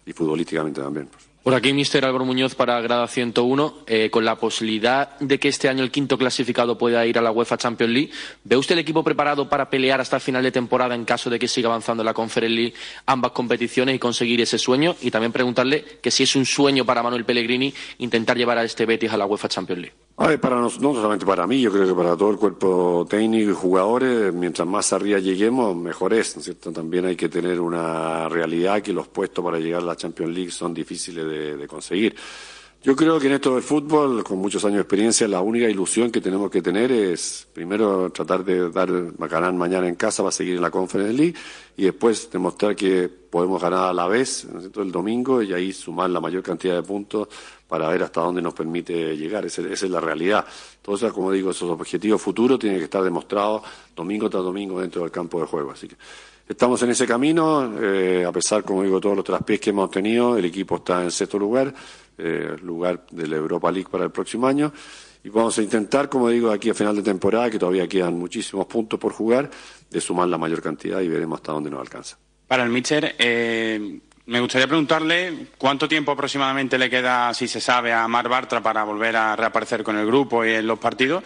Y futbolísticamente también. Por aquí, Mister Álvaro Muñoz para Grada 101, eh, con la posibilidad de que este año el quinto clasificado pueda ir a la UEFA Champions League. ¿Ve usted el equipo preparado para pelear hasta el final de temporada en caso de que siga avanzando la Conference League ambas competiciones y conseguir ese sueño? Y también preguntarle que si es un sueño para Manuel Pellegrini intentar llevar a este Betis a la UEFA Champions League. Para nos- no solamente para mí, yo creo que para todo el cuerpo técnico y jugadores, mientras más arriba lleguemos, mejor es, ¿no es cierto? También hay que tener una realidad que los puestos para llegar a la Champions League son difíciles de, conseguir. Yo creo que en esto del fútbol, con muchos años de experiencia, la única ilusión que tenemos que tener es, primero, tratar de dar ganar mañana en casa para seguir en la Conference League y después demostrar que podemos ganar a la vez, el domingo y ahí sumar la mayor cantidad de puntos para ver hasta dónde nos permite llegar. Esa, es la realidad. Entonces, como digo, esos objetivos futuros tienen que estar demostrados domingo tras domingo dentro del campo de juego. Así que estamos en ese camino, eh, a pesar, como digo, todos los traspiés que hemos tenido, el equipo está en sexto lugar, eh, lugar de la Europa League para el próximo año. Y vamos a intentar, como digo, aquí a final de temporada, que todavía quedan muchísimos puntos por jugar, de sumar la mayor cantidad y veremos hasta dónde nos alcanza. Para el míster, eh, me gustaría preguntarle cuánto tiempo aproximadamente le queda, si se sabe, a Mar Bartra para volver a reaparecer con el grupo y en los partidos.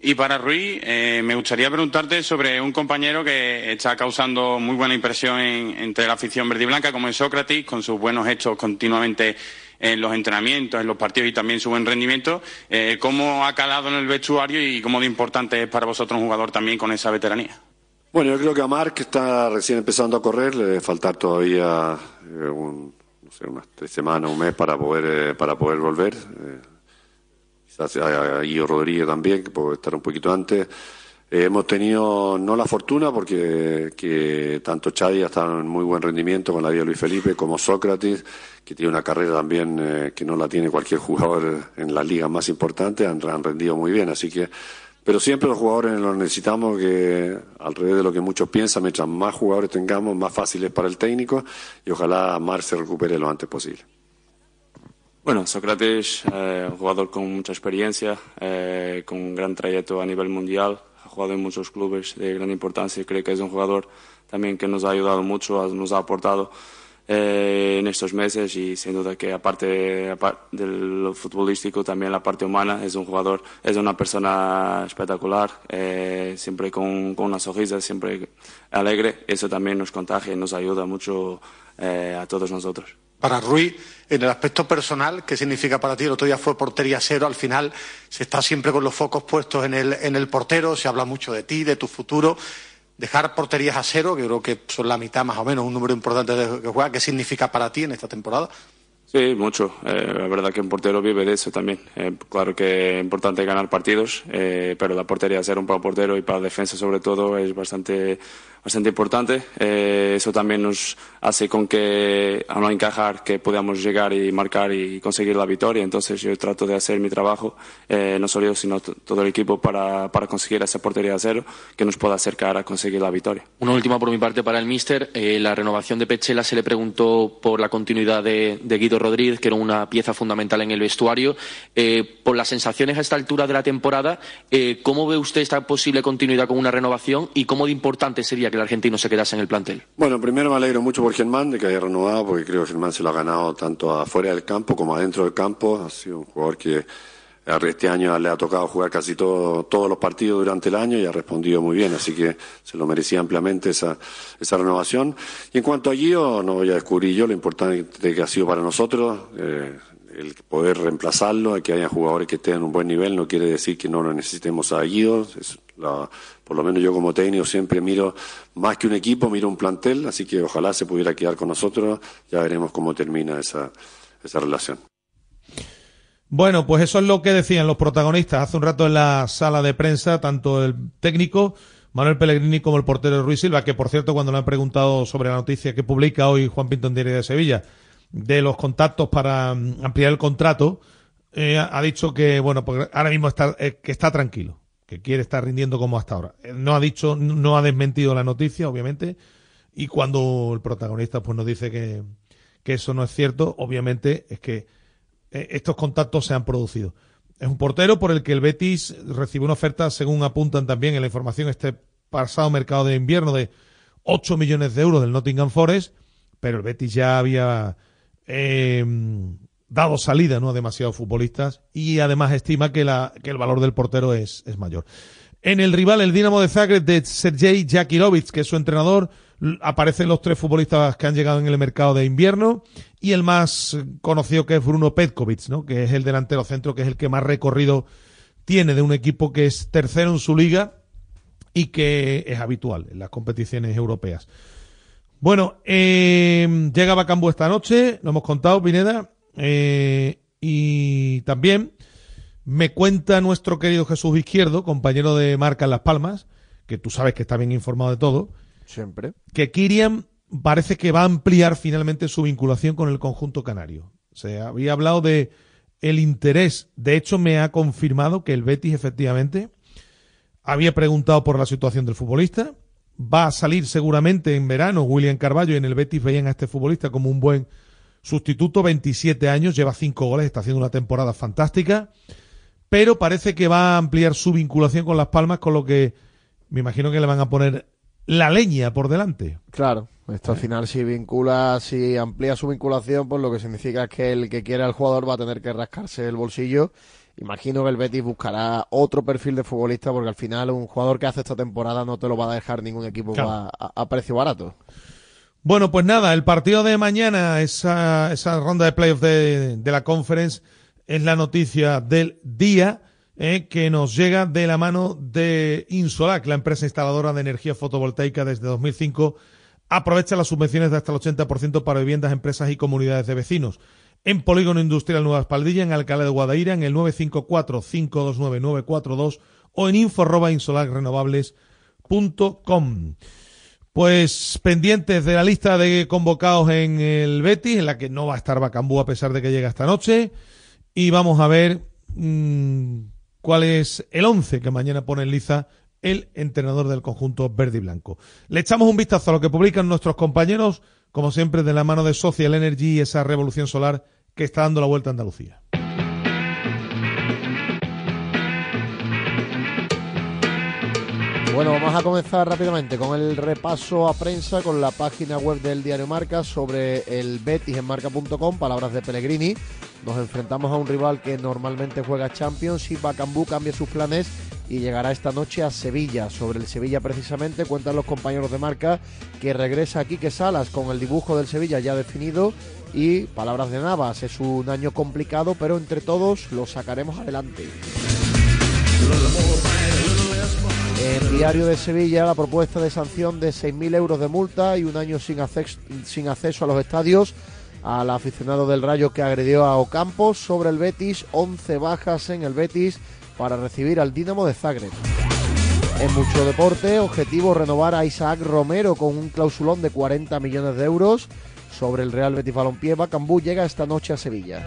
Y para Ruiz, eh, me gustaría preguntarte sobre un compañero que está causando muy buena impresión en- entre la afición verde y blanca, como es Sócrates, con sus buenos hechos continuamente en los entrenamientos, en los partidos y también su buen rendimiento. Eh, ¿Cómo ha calado en el vestuario y cómo de importante es para vosotros un jugador también con esa veteranía? Bueno, yo creo que a Marc, está recién empezando a correr, le debe faltar todavía eh, un- no sé, unas tres semanas, un mes para poder, eh, para poder volver. Eh, quizás a, Guillo Rodríguez también, que puede estar un poquito antes. Hemos tenido no la fortuna porque que tanto Chadi ha estado en muy buen rendimiento con la vida de Luis Felipe como Sócrates, que tiene una carrera también que no la tiene cualquier jugador en las ligas más importantes, han rendido muy bien. Así que pero siempre los jugadores los necesitamos que, al revés de lo que muchos piensan, mientras más jugadores tengamos, más fácil es para el técnico y ojalá Mar se recupere lo antes posible. Bueno, Sócrates, eh, un jugador con mucha experiencia, eh, con un gran trayecto a nivel mundial, ha jugado en muchos clubes de gran importancia y creo que es un jugador también que nos ha ayudado mucho, nos ha aportado eh, en estos meses y sin duda que aparte, apar- de lo futbolístico también la parte humana es un jugador, es una persona espectacular, eh, siempre con, con una sonrisa, siempre alegre, eso también nos contagia y nos ayuda mucho eh, a todos nosotros. Para Ruiz, en el aspecto personal, ¿qué significa para ti? El otro día fue portería cero, al final se está siempre con los focos puestos en el, en el portero, se habla mucho de ti, de tu futuro. Dejar porterías a cero, que creo que son la mitad más o menos, un número importante de que juega, ¿qué significa para ti en esta temporada? Sí, mucho. Eh, la verdad que un portero vive de eso también. Eh, claro que es importante ganar partidos, eh, pero la portería, ser un buen portero y para defensa sobre todo es bastante, bastante importante. Eh, eso también nos hace con que a no encajar que podamos llegar y marcar y conseguir la victoria. Entonces yo trato de hacer mi trabajo, eh, no solo yo, sino todo el equipo para, para conseguir esa portería a cero que nos pueda acercar a conseguir la victoria. Una última por mi parte para el míster. Eh, la renovación de Pechela se le preguntó por la continuidad de, de Guido Rodríguez, que era una pieza fundamental en el vestuario. Eh, por las sensaciones a esta altura de la temporada, eh, ¿cómo ve usted esta posible continuidad con una renovación y cómo de importante sería que el argentino se quedase en el plantel? Bueno, primero me alegro mucho por Germán de que haya renovado, porque creo que Germán se lo ha ganado tanto afuera del campo como adentro del campo. Ha sido un jugador que Este año le ha tocado jugar casi todo, todos los partidos durante el año y ha respondido muy bien, así que se lo merecía ampliamente esa, esa renovación. Y en cuanto a Gio, no voy a descubrir yo lo importante que ha sido para nosotros. eh, el poder reemplazarlo, que haya jugadores que estén en un buen nivel, no quiere decir que no lo necesitemos a Guido. Por lo menos yo como técnico siempre miro más que un equipo, miro un plantel, así que ojalá se pudiera quedar con nosotros. Ya veremos cómo termina esa, esa relación. Bueno, pues eso es lo que decían los protagonistas hace un rato en la sala de prensa, tanto el técnico Manuel Pellegrini como el portero Ruiz Silva, que por cierto cuando le han preguntado sobre la noticia que publica hoy Juan Pinto en Diario de Sevilla, de los contactos para mm, ampliar el contrato, eh, ha dicho que bueno, pues ahora mismo está, eh, que está tranquilo, que quiere estar rindiendo como hasta ahora. Eh, No ha dicho, no ha desmentido la noticia, obviamente, y cuando el protagonista pues nos dice que, que eso no es cierto, obviamente es que eh, estos contactos se han producido. Es un portero por el que el Betis recibió una oferta, según apuntan también en la información, este pasado mercado de invierno de 8 millones de euros del Nottingham Forest, pero el Betis ya había eh, dado salida ¿no? a demasiados futbolistas y además estima que, el valor del portero es, mayor. En el rival, el Dinamo de Zagreb de Sergei Jakilovic, que es su entrenador, aparecen los tres futbolistas que han llegado en el mercado de invierno y el más conocido que es Bruno Petkovic, ¿no? que es el delantero centro, que es el que más recorrido tiene de un equipo que es tercero en su liga y que es habitual en las competiciones europeas. Bueno, eh, llega Bacambú esta noche, lo hemos contado, Pineda, eh, y también me cuenta nuestro querido Jesús Izquierdo, compañero de marca en Las Palmas, que tú sabes que está bien informado de todo, Siempre. que Kirian parece que va a ampliar finalmente su vinculación con el conjunto canario. O sea, había hablado de el interés. De hecho, me ha confirmado que el Betis efectivamente había preguntado por la situación del futbolista. Va a salir seguramente en verano William Carballo y en el Betis veían a este futbolista como un buen sustituto. 27 años, lleva 5 goles, está haciendo una temporada fantástica. Pero parece que va a ampliar su vinculación con Las Palmas, con lo que me imagino que le van a poner la leña por delante. Claro, esto al final si vincula, si amplía su vinculación, pues lo que significa es que el que quiera al jugador va a tener que rascarse el bolsillo. Imagino que el Betis buscará otro perfil de futbolista porque al final un jugador que hace esta temporada no te lo va a dejar ningún equipo Claro. a, a- a precio barato. Bueno, pues nada, el partido de mañana, esa, esa ronda de playoff de, de la conference, es la noticia del día eh, que nos llega de la mano de Insolac, la empresa instaladora de energía fotovoltaica desde 2005. Aprovecha las subvenciones de hasta el 80% para viviendas, empresas y comunidades de vecinos. En Polígono Industrial Nueva Espaldilla, en Alcalá de Guadaira, en el 954-529-942 o en info arroba insolarrenovables.com. Pues pendientes de la lista de convocados en el Betis, en la que no va a estar Bacambú a pesar de que llega esta noche. Y vamos a ver mm, cuál es el 11 que mañana pone en liza el entrenador del conjunto verde y blanco. Le echamos un vistazo a lo que publican nuestros compañeros, como siempre de la mano de Social Energy y esa revolución solar que está dando la vuelta a Andalucía. Bueno, vamos a comenzar rápidamente con el repaso a prensa con la página web del diario Marca sobre el Betis en marca.com, palabras de Pellegrini. Nos enfrentamos a un rival que normalmente juega Champions y Bacambú cambia sus planes y llegará esta noche a Sevilla. Sobre el Sevilla precisamente cuentan los compañeros de Marca que regresa Quique Salas con el dibujo del Sevilla ya definido y palabras de Navas. Es un año complicado, pero entre todos lo sacaremos adelante. En Diario de Sevilla, la propuesta de sanción de 6.000 euros de multa y un año sin, acceso, a los estadios al aficionado del Rayo que agredió a Ocampos. Sobre el Betis, 11 bajas en el Betis para recibir al Dinamo de Zagreb. En mucho deporte, objetivo renovar a Isaac Romero con un clausulón de 40 millones de euros. Sobre el Real Betis Balompié, Bacambú llega esta noche a Sevilla.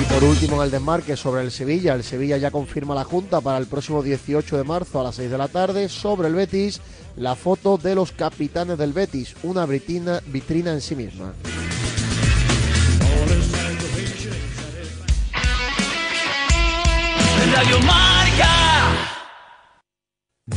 Y por último en el desmarque sobre el Sevilla, el Sevilla ya confirma la Junta para el próximo 18 de marzo a las 6 de la tarde. Sobre el Betis, la foto de los capitanes del Betis, una vitrina, vitrina en sí misma.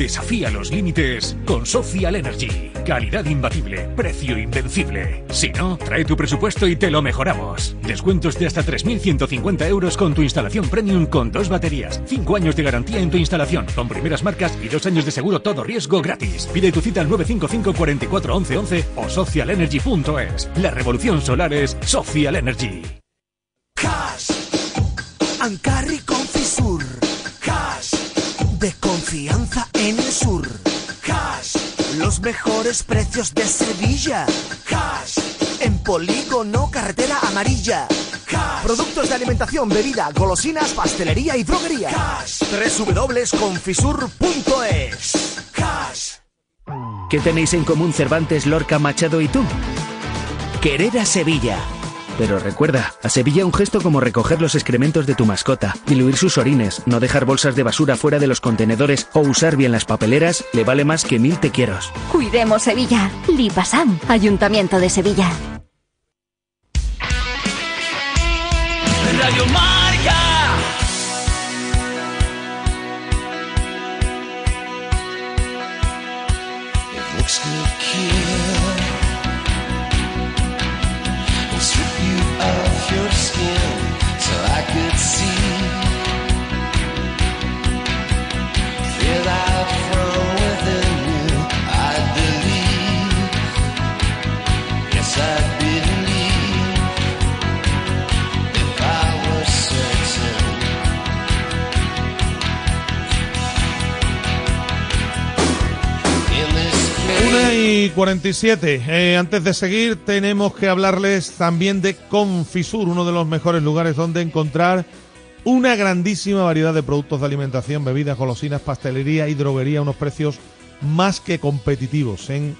Desafía los límites con Social Energy. Calidad imbatible, precio invencible. Si no, trae tu presupuesto y te lo mejoramos. Descuentos de hasta 3.150 euros con tu instalación premium con dos baterías. Cinco años de garantía en tu instalación, con primeras marcas y dos años de seguro todo riesgo gratis. Pide tu cita al 955 44 11 11 o socialenergy.es. La revolución solar es Social Energy. Cash. De confianza en el sur. Cash. Los mejores precios de Sevilla. Cash. En polígono, carretera amarilla. Cash. Productos de alimentación, bebida, golosinas, pastelería y droguería. Cash. www.confisur.es. Cash. ¿Qué tenéis en común Cervantes, Lorca, Machado y tú? Querer a Sevilla. Pero recuerda, a Sevilla un gesto como recoger los excrementos de tu mascota, diluir sus orines, no dejar bolsas de basura fuera de los contenedores o usar bien las papeleras le vale más que mil te quieros. Cuidemos Sevilla. Lipasam, Ayuntamiento de Sevilla. Radio Marca. 47. Eh, antes de seguir, tenemos que hablarles también de Confisur, uno de los mejores lugares donde encontrar una grandísima variedad de productos de alimentación, bebidas, golosinas, pastelería y droguería a unos precios más que competitivos. En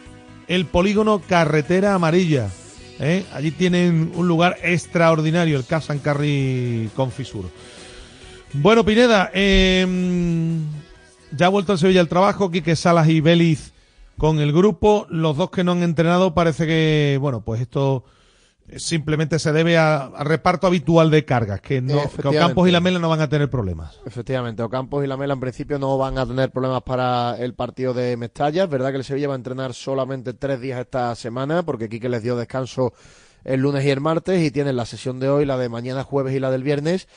el polígono Carretera Amarilla. ¿eh? Allí tienen un lugar extraordinario, el Casa Carry Confisur. Bueno, Pineda, eh, ya ha vuelto en Sevilla el trabajo, Quique Salas y Béliz con el grupo. Los dos que no han entrenado parece que, bueno, pues esto simplemente se debe a, a reparto habitual de cargas, que, no, que. Ocampos y la Mela no van a tener problemas. Efectivamente, Ocampos y Lamela en principio no van a tener problemas para el partido de Mestalla. Es verdad que el Sevilla va a entrenar solamente tres días esta semana, porque Quique les dio descanso el lunes y el martes, y tienen la sesión de hoy, la de mañana jueves y la del viernes,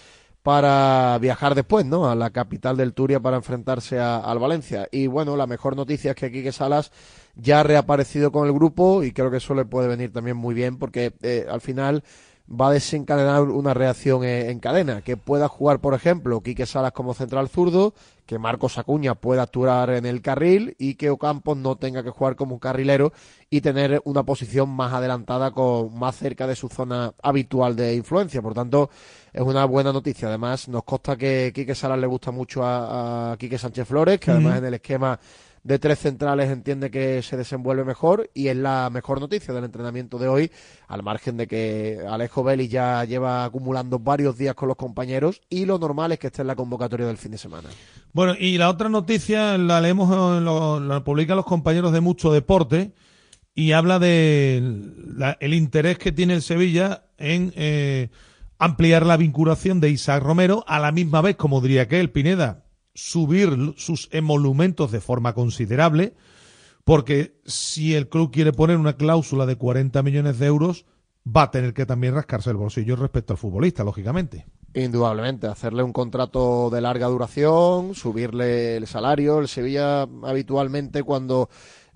para viajar después, ¿no? A la capital del Turia para enfrentarse a- al Valencia. Y bueno, la mejor noticia es que Quique Salas ya ha reaparecido con el grupo y creo que eso le puede venir también muy bien porque eh, al final va a desencadenar una reacción en cadena. Que pueda jugar, por ejemplo, Quique Salas como central zurdo, que Marcos Acuña pueda actuar en el carril y que Ocampos no tenga que jugar como un carrilero y tener una posición más adelantada, con más cerca de su zona habitual de influencia. Por tanto, es una buena noticia. Además, nos consta que Quique Salas le gusta mucho a, a Quique Sánchez Flores, que además en el esquema de tres centrales entiende que se desenvuelve mejor y es la mejor noticia del entrenamiento de hoy, al margen de que Alejo Vélez ya lleva acumulando varios días con los compañeros y lo normal es que esté en la convocatoria del fin de semana. Bueno, y la otra noticia la leemos, la publican los compañeros de Mucho Deporte y habla de el interés que tiene el Sevilla en eh, ampliar la vinculación de Isaac Romero a la misma vez, como diría que el Pineda, subir sus emolumentos de forma considerable, porque si el club quiere poner una cláusula de 40 millones de euros, va a tener que también rascarse el bolsillo respecto al futbolista, lógicamente. Indudablemente, hacerle un contrato de larga duración, subirle el salario. El Sevilla habitualmente cuando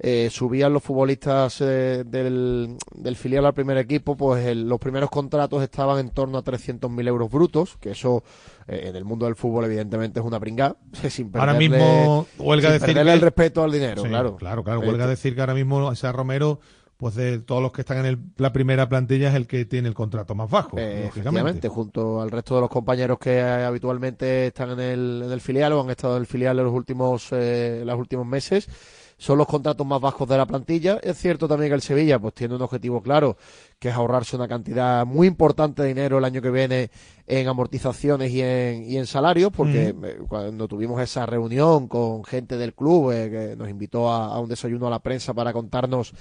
eh, subían los futbolistas eh, del, del filial al primer equipo, pues el- los primeros contratos estaban en torno a 300.000 euros brutos, que eso eh, en el mundo del fútbol evidentemente es una pringá, (laughs) sin Ahora perderle- mismo huelga sin decir que- el respeto al dinero, Sí, claro. Claro, claro, Eh, huelga decir que ahora mismo Isaac Romero, pues de todos los que están en el- la primera plantilla es el que tiene el contrato más bajo, Eh, lógicamente. junto al resto de los compañeros que habitualmente están en el, en el filial o han estado en el filial en los últimos, eh, los últimos meses. Son los contratos más bajos de la plantilla. Es cierto también que el Sevilla pues tiene un objetivo claro, que es ahorrarse una cantidad muy importante de dinero el año que viene en amortizaciones y en, y en salarios, porque eh, cuando tuvimos esa reunión con gente del club eh, que nos invitó a, a un desayuno a la prensa para contarnos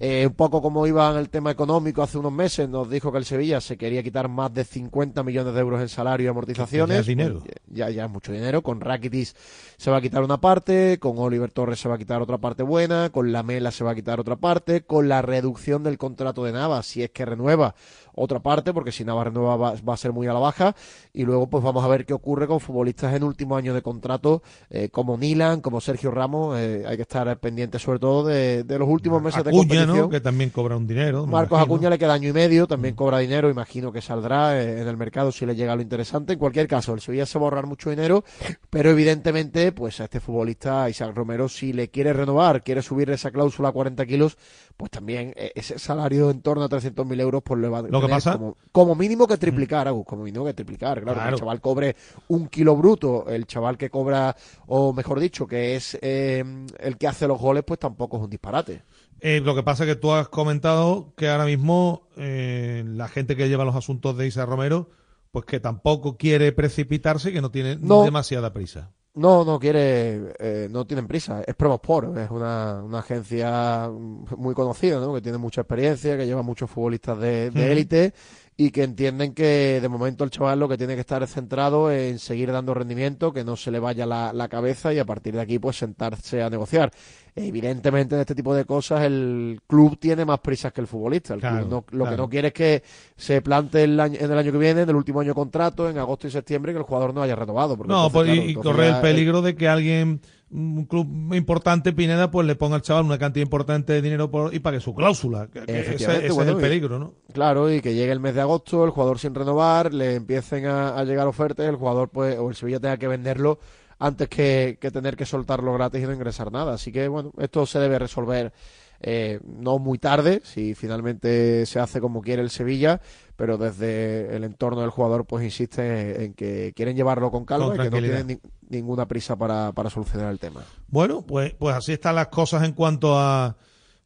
eh, un poco cómo iba en el tema económico hace unos meses, nos dijo que el Sevilla se quería quitar más de 50 millones de euros en salario y amortizaciones. ya es dinero. Pues, ya, ya es mucho dinero. Con Rakitic se va a quitar una parte, con Oliver Torres se va a quitar otra parte buena, con Lamela se va a quitar otra parte, con la reducción del contrato de Navas, si es que renueva otra parte, porque si Navas renueva va, va a ser muy a la baja, y luego pues vamos a ver qué ocurre con futbolistas en último año de contrato, eh, como Nilan, como Sergio Ramos, eh, hay que estar pendiente sobre todo de, de los últimos meses de competición. Que también cobra un dinero. Marcos. Acuña le queda año y medio, también cobra dinero, imagino que saldrá eh, en el mercado si le llega lo interesante. En cualquier caso, el Sevilla se va a ahorrar mucho dinero, pero evidentemente, pues a este futbolista, Isaac Romero, si le quiere renovar, quiere subir esa cláusula a 40 kilos, pues también eh, ese salario en torno a 300.000 euros, pues le va a Lo que pasa- como, como mínimo que triplicar, Agus, como mínimo que triplicar. Claro, que Claro. el chaval cobre un kilo bruto, el chaval que cobra, o mejor dicho, que es eh, el que hace los goles, pues tampoco es un disparate. Eh, lo que pasa es que tú has comentado que ahora mismo eh, la gente que lleva los asuntos de Isa Romero, pues que tampoco quiere precipitarse y que no tiene No. demasiada prisa. No, no quiere, eh, no tienen prisa. Es Promosport, es una, una agencia muy conocida, ¿no? Que tiene mucha experiencia, que lleva muchos futbolistas de élite y que entienden que de momento el chaval lo que tiene que estar es centrado en seguir dando rendimiento, que no se le vaya la, la cabeza y a partir de aquí pues sentarse a negociar. Evidentemente en este tipo de cosas el club tiene más prisas que el futbolista. El Claro, club no- lo que no quiere es que se plante el año- en el año que viene, en el último año de contrato, en agosto y septiembre, que el jugador no haya renovado. porque No, entonces, pues, claro, y, y entonces corre el peligro de que alguien, un club importante, Pineda, pues le ponga al chaval una cantidad importante de dinero por, y pague su cláusula. Que- que ese, Efectivamente, ese bueno, es el peligro, ¿no? Claro, y que llegue el mes de agosto, el jugador sin renovar, le empiecen a, a llegar ofertas, el jugador pues, o el Sevilla tenga que venderlo antes que, que tener que soltarlo gratis y no ingresar nada. Así que bueno, esto se debe resolver eh, no muy tarde, si finalmente se hace como quiere el Sevilla, pero desde el entorno del jugador pues insiste en que quieren llevarlo con calma Con y que no tienen ni- ninguna prisa para, para solucionar el tema. Bueno, pues, pues así están las cosas en cuanto a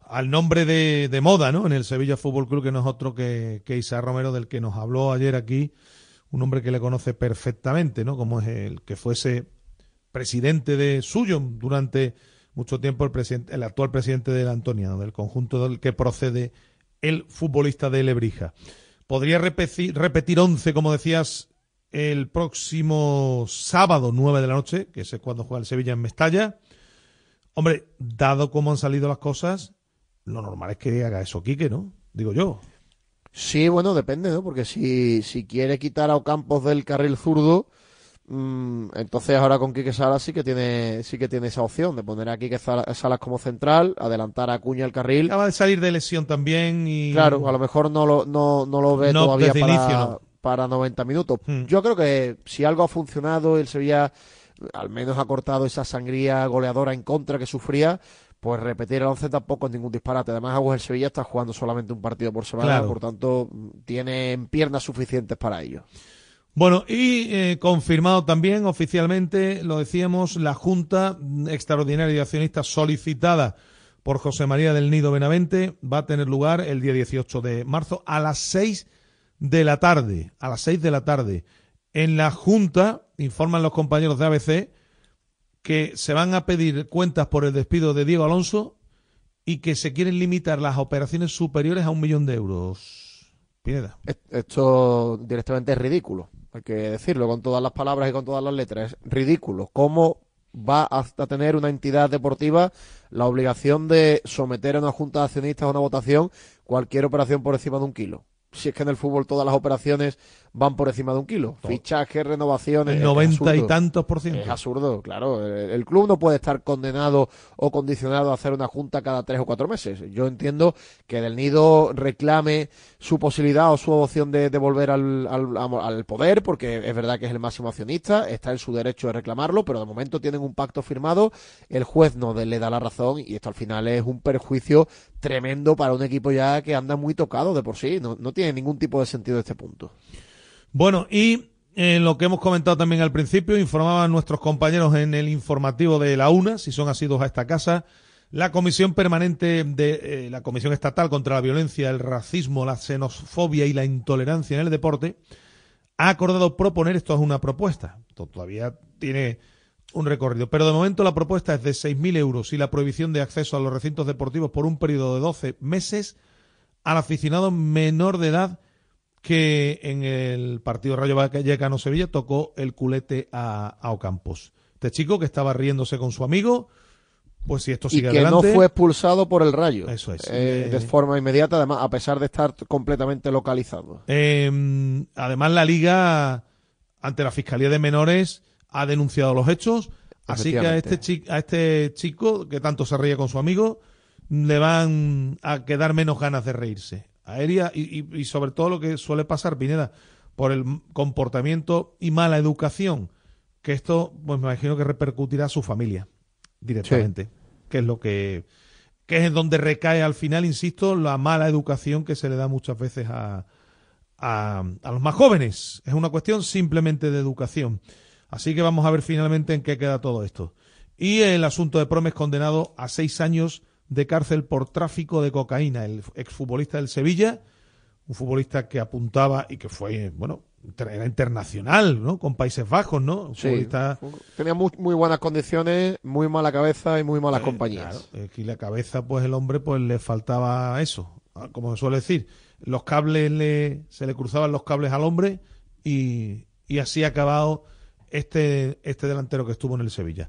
al nombre de, de moda, ¿no? En el Sevilla Fútbol Club, que no es otro que, que Isa Romero, del que nos habló ayer aquí, un hombre que le conoce perfectamente, ¿no? Como es el que fuese presidente de suyo durante mucho tiempo el presidente, el actual presidente del Antoniano, del conjunto del que procede el futbolista de Lebrija. Podría repetir, repetir 11, como decías, el próximo sábado, 9 de la noche, que es cuando juega el Sevilla en Mestalla. Hombre, dado cómo han salido las cosas, lo normal es que haga eso Quique, ¿no? Digo yo. Sí, bueno, depende, ¿no? Porque si, si quiere quitar a Ocampos del carril zurdo, entonces ahora con Quique Salas sí que tiene sí que tiene esa opción de poner a Quique Sala- Salas como central, adelantar a Acuña el carril. Acaba de salir de lesión también y... Claro, a lo mejor no lo, no, no lo ve No, todavía para, inicio no. para 90 minutos. Hmm. Yo creo que si algo ha funcionado, el Sevilla al menos ha cortado esa sangría goleadora en contra que sufría, pues repetir el 11 tampoco es ningún disparate. Además, Aguas el Sevilla está jugando solamente un partido por semana, Claro. por tanto, tiene piernas suficientes para ello. Bueno, y eh, confirmado también oficialmente, lo decíamos, la Junta Extraordinaria de Accionistas solicitada por José María del Nido Benavente va a tener lugar el día 18 de marzo a las 6 de la tarde. A las 6 de la tarde. En la Junta, informan los compañeros de ABC, que se van a pedir cuentas por el despido de Diego Alonso y que se quieren limitar las operaciones superiores a un millón de euros. Pineda. Est- Esto directamente es ridículo, hay que decirlo con todas las palabras y con todas las letras. Es ridículo. ¿Cómo va hasta tener una entidad deportiva la obligación de someter a una junta de accionistas a una votación cualquier operación por encima de un kilo? Si es que en el fútbol todas las operaciones van por encima de un kilo. Fichajes, renovaciones. El es 90 y tantos por ciento. Es absurdo, claro. El, el club no puede estar condenado o condicionado a hacer una junta cada tres o cuatro meses. Yo entiendo que Del Nido reclame su posibilidad o su opción de, de volver al, al- al poder, porque es verdad que es el máximo accionista, está en su derecho de reclamarlo, pero de momento tienen un pacto firmado, el juez no le da la razón y esto al final es un perjuicio tremendo para un equipo ya que anda muy tocado de por sí. No, no tiene ningún tipo de sentido este punto. Bueno, y eh, lo que hemos comentado también al principio, informaban nuestros compañeros en el informativo de la UNA, si son asidos a esta casa, la Comisión Permanente de eh, la Comisión Estatal contra la Violencia, el Racismo, la Xenofobia y la Intolerancia en el Deporte ha acordado proponer, esto es una propuesta, todavía tiene un recorrido, pero de momento la propuesta es de 6.000 euros y la prohibición de acceso a los recintos deportivos por un periodo de 12 meses al aficionado menor de edad que en el partido Rayo Vallecano Sevilla tocó el culete a, a Ocampos. Este chico que estaba riéndose con su amigo, pues si esto Y sigue que adelante. no fue expulsado por el Rayo. Eso es. eh, Eh, de forma inmediata, además, a pesar de estar completamente localizado. Eh, además, la Liga, ante la Fiscalía de Menores, ha denunciado los hechos. Así que a este, a este chico, que tanto se reía con su amigo, le van a quedar menos ganas de reírse. A él y, y- sobre todo lo que suele pasar, Pineda, por el comportamiento y mala educación, que esto, pues me imagino que repercutirá a su familia directamente, que es lo que, que es en donde recae al final, insisto, la mala educación que se le da muchas veces a, a, a los más jóvenes. Es una cuestión simplemente de educación. Así que vamos a ver finalmente en qué queda todo esto. Y el asunto de Promes condenado a seis años de cárcel por tráfico de cocaína. El exfutbolista del Sevilla, un futbolista que apuntaba y que fue, bueno, era internacional, ¿no? Con Países Bajos, ¿no? Un Sí, futbolista tenía muy, muy buenas condiciones, muy mala cabeza y muy malas Eh, compañías. claro, aquí la cabeza, pues el hombre, pues le faltaba eso. Ah, Como se suele decir, los cables le, se le cruzaban los cables al hombre y, y así ha acabado este, este delantero que estuvo en el Sevilla.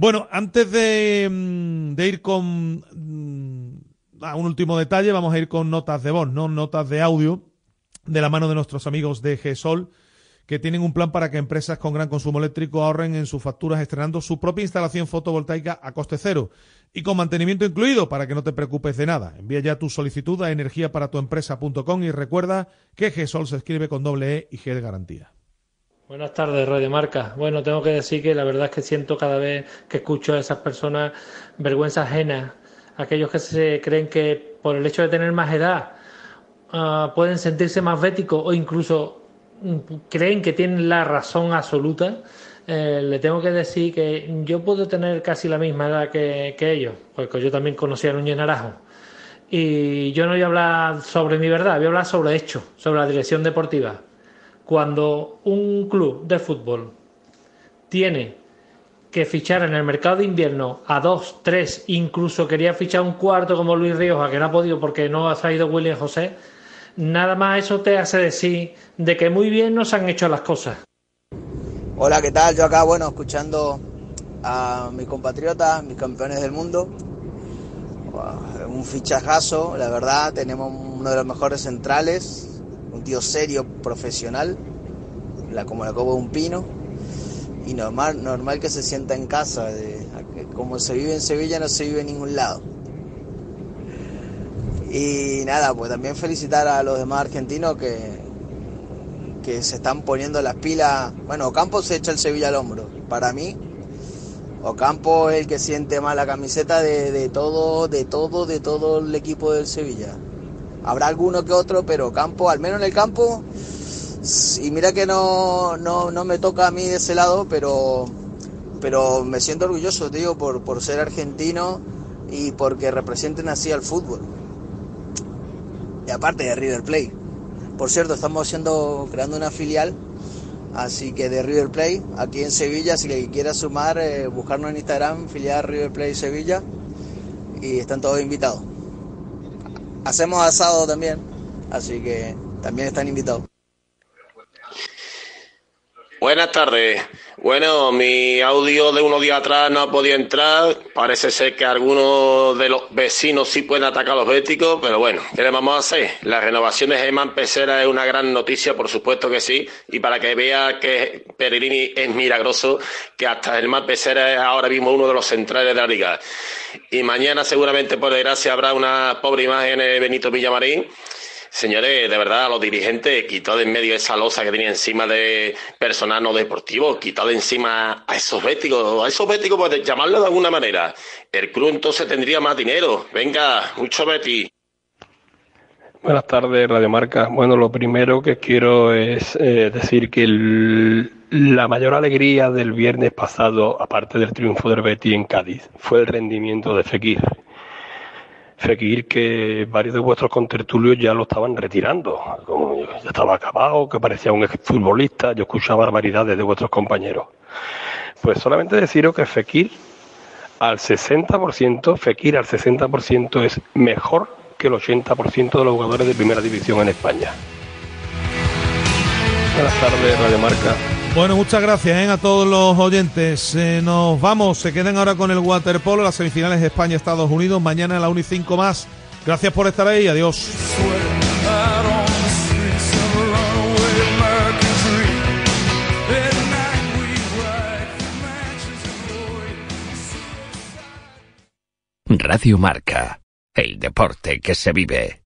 Bueno, antes de, mm, ir con mm, a un último detalle, vamos a ir con notas de voz, no notas de audio, de la mano de nuestros amigos de GESOL, que tienen un plan para que empresas con gran consumo eléctrico ahorren en sus facturas estrenando su propia instalación fotovoltaica a coste cero y con mantenimiento incluido para que no te preocupes de nada. Envía ya tu solicitud a energiaparatuempresa.com y recuerda que GESOL se escribe con doble E y G de garantía. Buenas tardes, Radio Marca. Bueno, tengo que decir que la verdad es que siento cada vez que escucho a esas personas vergüenza ajena, aquellos que se creen que por el hecho de tener más edad ah, pueden sentirse más béticos o incluso mm, creen que tienen la razón absoluta. Eh, le tengo que decir que yo puedo tener casi la misma edad que, ellos, porque yo también conocí a Núñez. Y yo no voy a hablar sobre mi verdad, voy a hablar sobre hechos, sobre la dirección deportiva cuando un club de fútbol tiene que fichar en el mercado de invierno a dos, tres, incluso quería fichar un cuarto como Luis Rioja, que no ha podido porque no ha salido William José, nada más eso te hace decir de que muy bien no se han hecho las cosas. Hola, ¿qué tal? Yo acá, bueno, escuchando a mis compatriotas, mis campeones del mundo. Un fichajazo, la verdad, tenemos uno de los mejores centrales, un tío serio, profesional, la, como la copa de un pino, y normal, normal que se sienta en casa, como se vive en Sevilla no se vive en ningún lado. Y nada, pues también felicitar a los demás argentinos que, que se están poniendo las pilas. Bueno, Ocampo se echa el Sevilla al hombro. Para mí, Ocampo es el que siente más la camiseta de, de todo, de todo, de todo el equipo del Sevilla. Habrá alguno que otro, pero Ocampo, al menos en el campo, y mira que no, no, no me toca a mí de ese lado, pero, pero me siento orgulloso, tío, por, por ser argentino y porque representen así al fútbol. Y aparte de River Plate. Por cierto, estamos haciendo, creando una filial, así que de River Plate, aquí en Sevilla, si le quiera sumar, eh, buscarnos en Instagram, filial River Plate Sevilla, y están todos invitados. Hacemos asado también, así que también están invitados. Buenas tardes. Bueno, mi audio de unos días atrás no ha podido entrar. Parece ser que algunos de los vecinos sí pueden atacar a los béticos, pero bueno, ¿qué le vamos a hacer? La renovación de Germán Pesera es una gran noticia, por supuesto que sí. Y para que vea que Peregrini es milagroso, que hasta Germán Pesera es ahora mismo uno de los centrales de la liga. Y mañana seguramente, por desgracia, habrá una pobre imagen de Benito Villamarín. Señores, de verdad, a los dirigentes, quitad en medio esa losa que tenía encima de personal no deportivo, quitad de encima a esos béticos, a esos béticos, pues llamarlo de alguna manera. El club entonces tendría más dinero. Venga, mucho Betty. Buenas tardes, Radio Marca. Bueno, lo primero que quiero es eh, decir que la mayor alegría del viernes pasado, aparte del triunfo del Betis en Cádiz, fue el rendimiento de Fekir. Fekir que varios de vuestros contertulios ya lo estaban retirando, como ya estaba acabado, que parecía un exfutbolista, yo escuchaba barbaridades de vuestros compañeros. Pues solamente deciros que Fekir al 60%, Fekir al 60% es mejor que el 80% de los jugadores de primera división en España. Buenas tardes, Radio Marca. Bueno, muchas gracias ¿eh? a todos los oyentes. Eh, nos vamos, se quedan ahora con el waterpolo, las semifinales de España-Estados Unidos. Mañana a la 1 y 5 más. Gracias por estar ahí, adiós. Radio Marca, el deporte que se vive.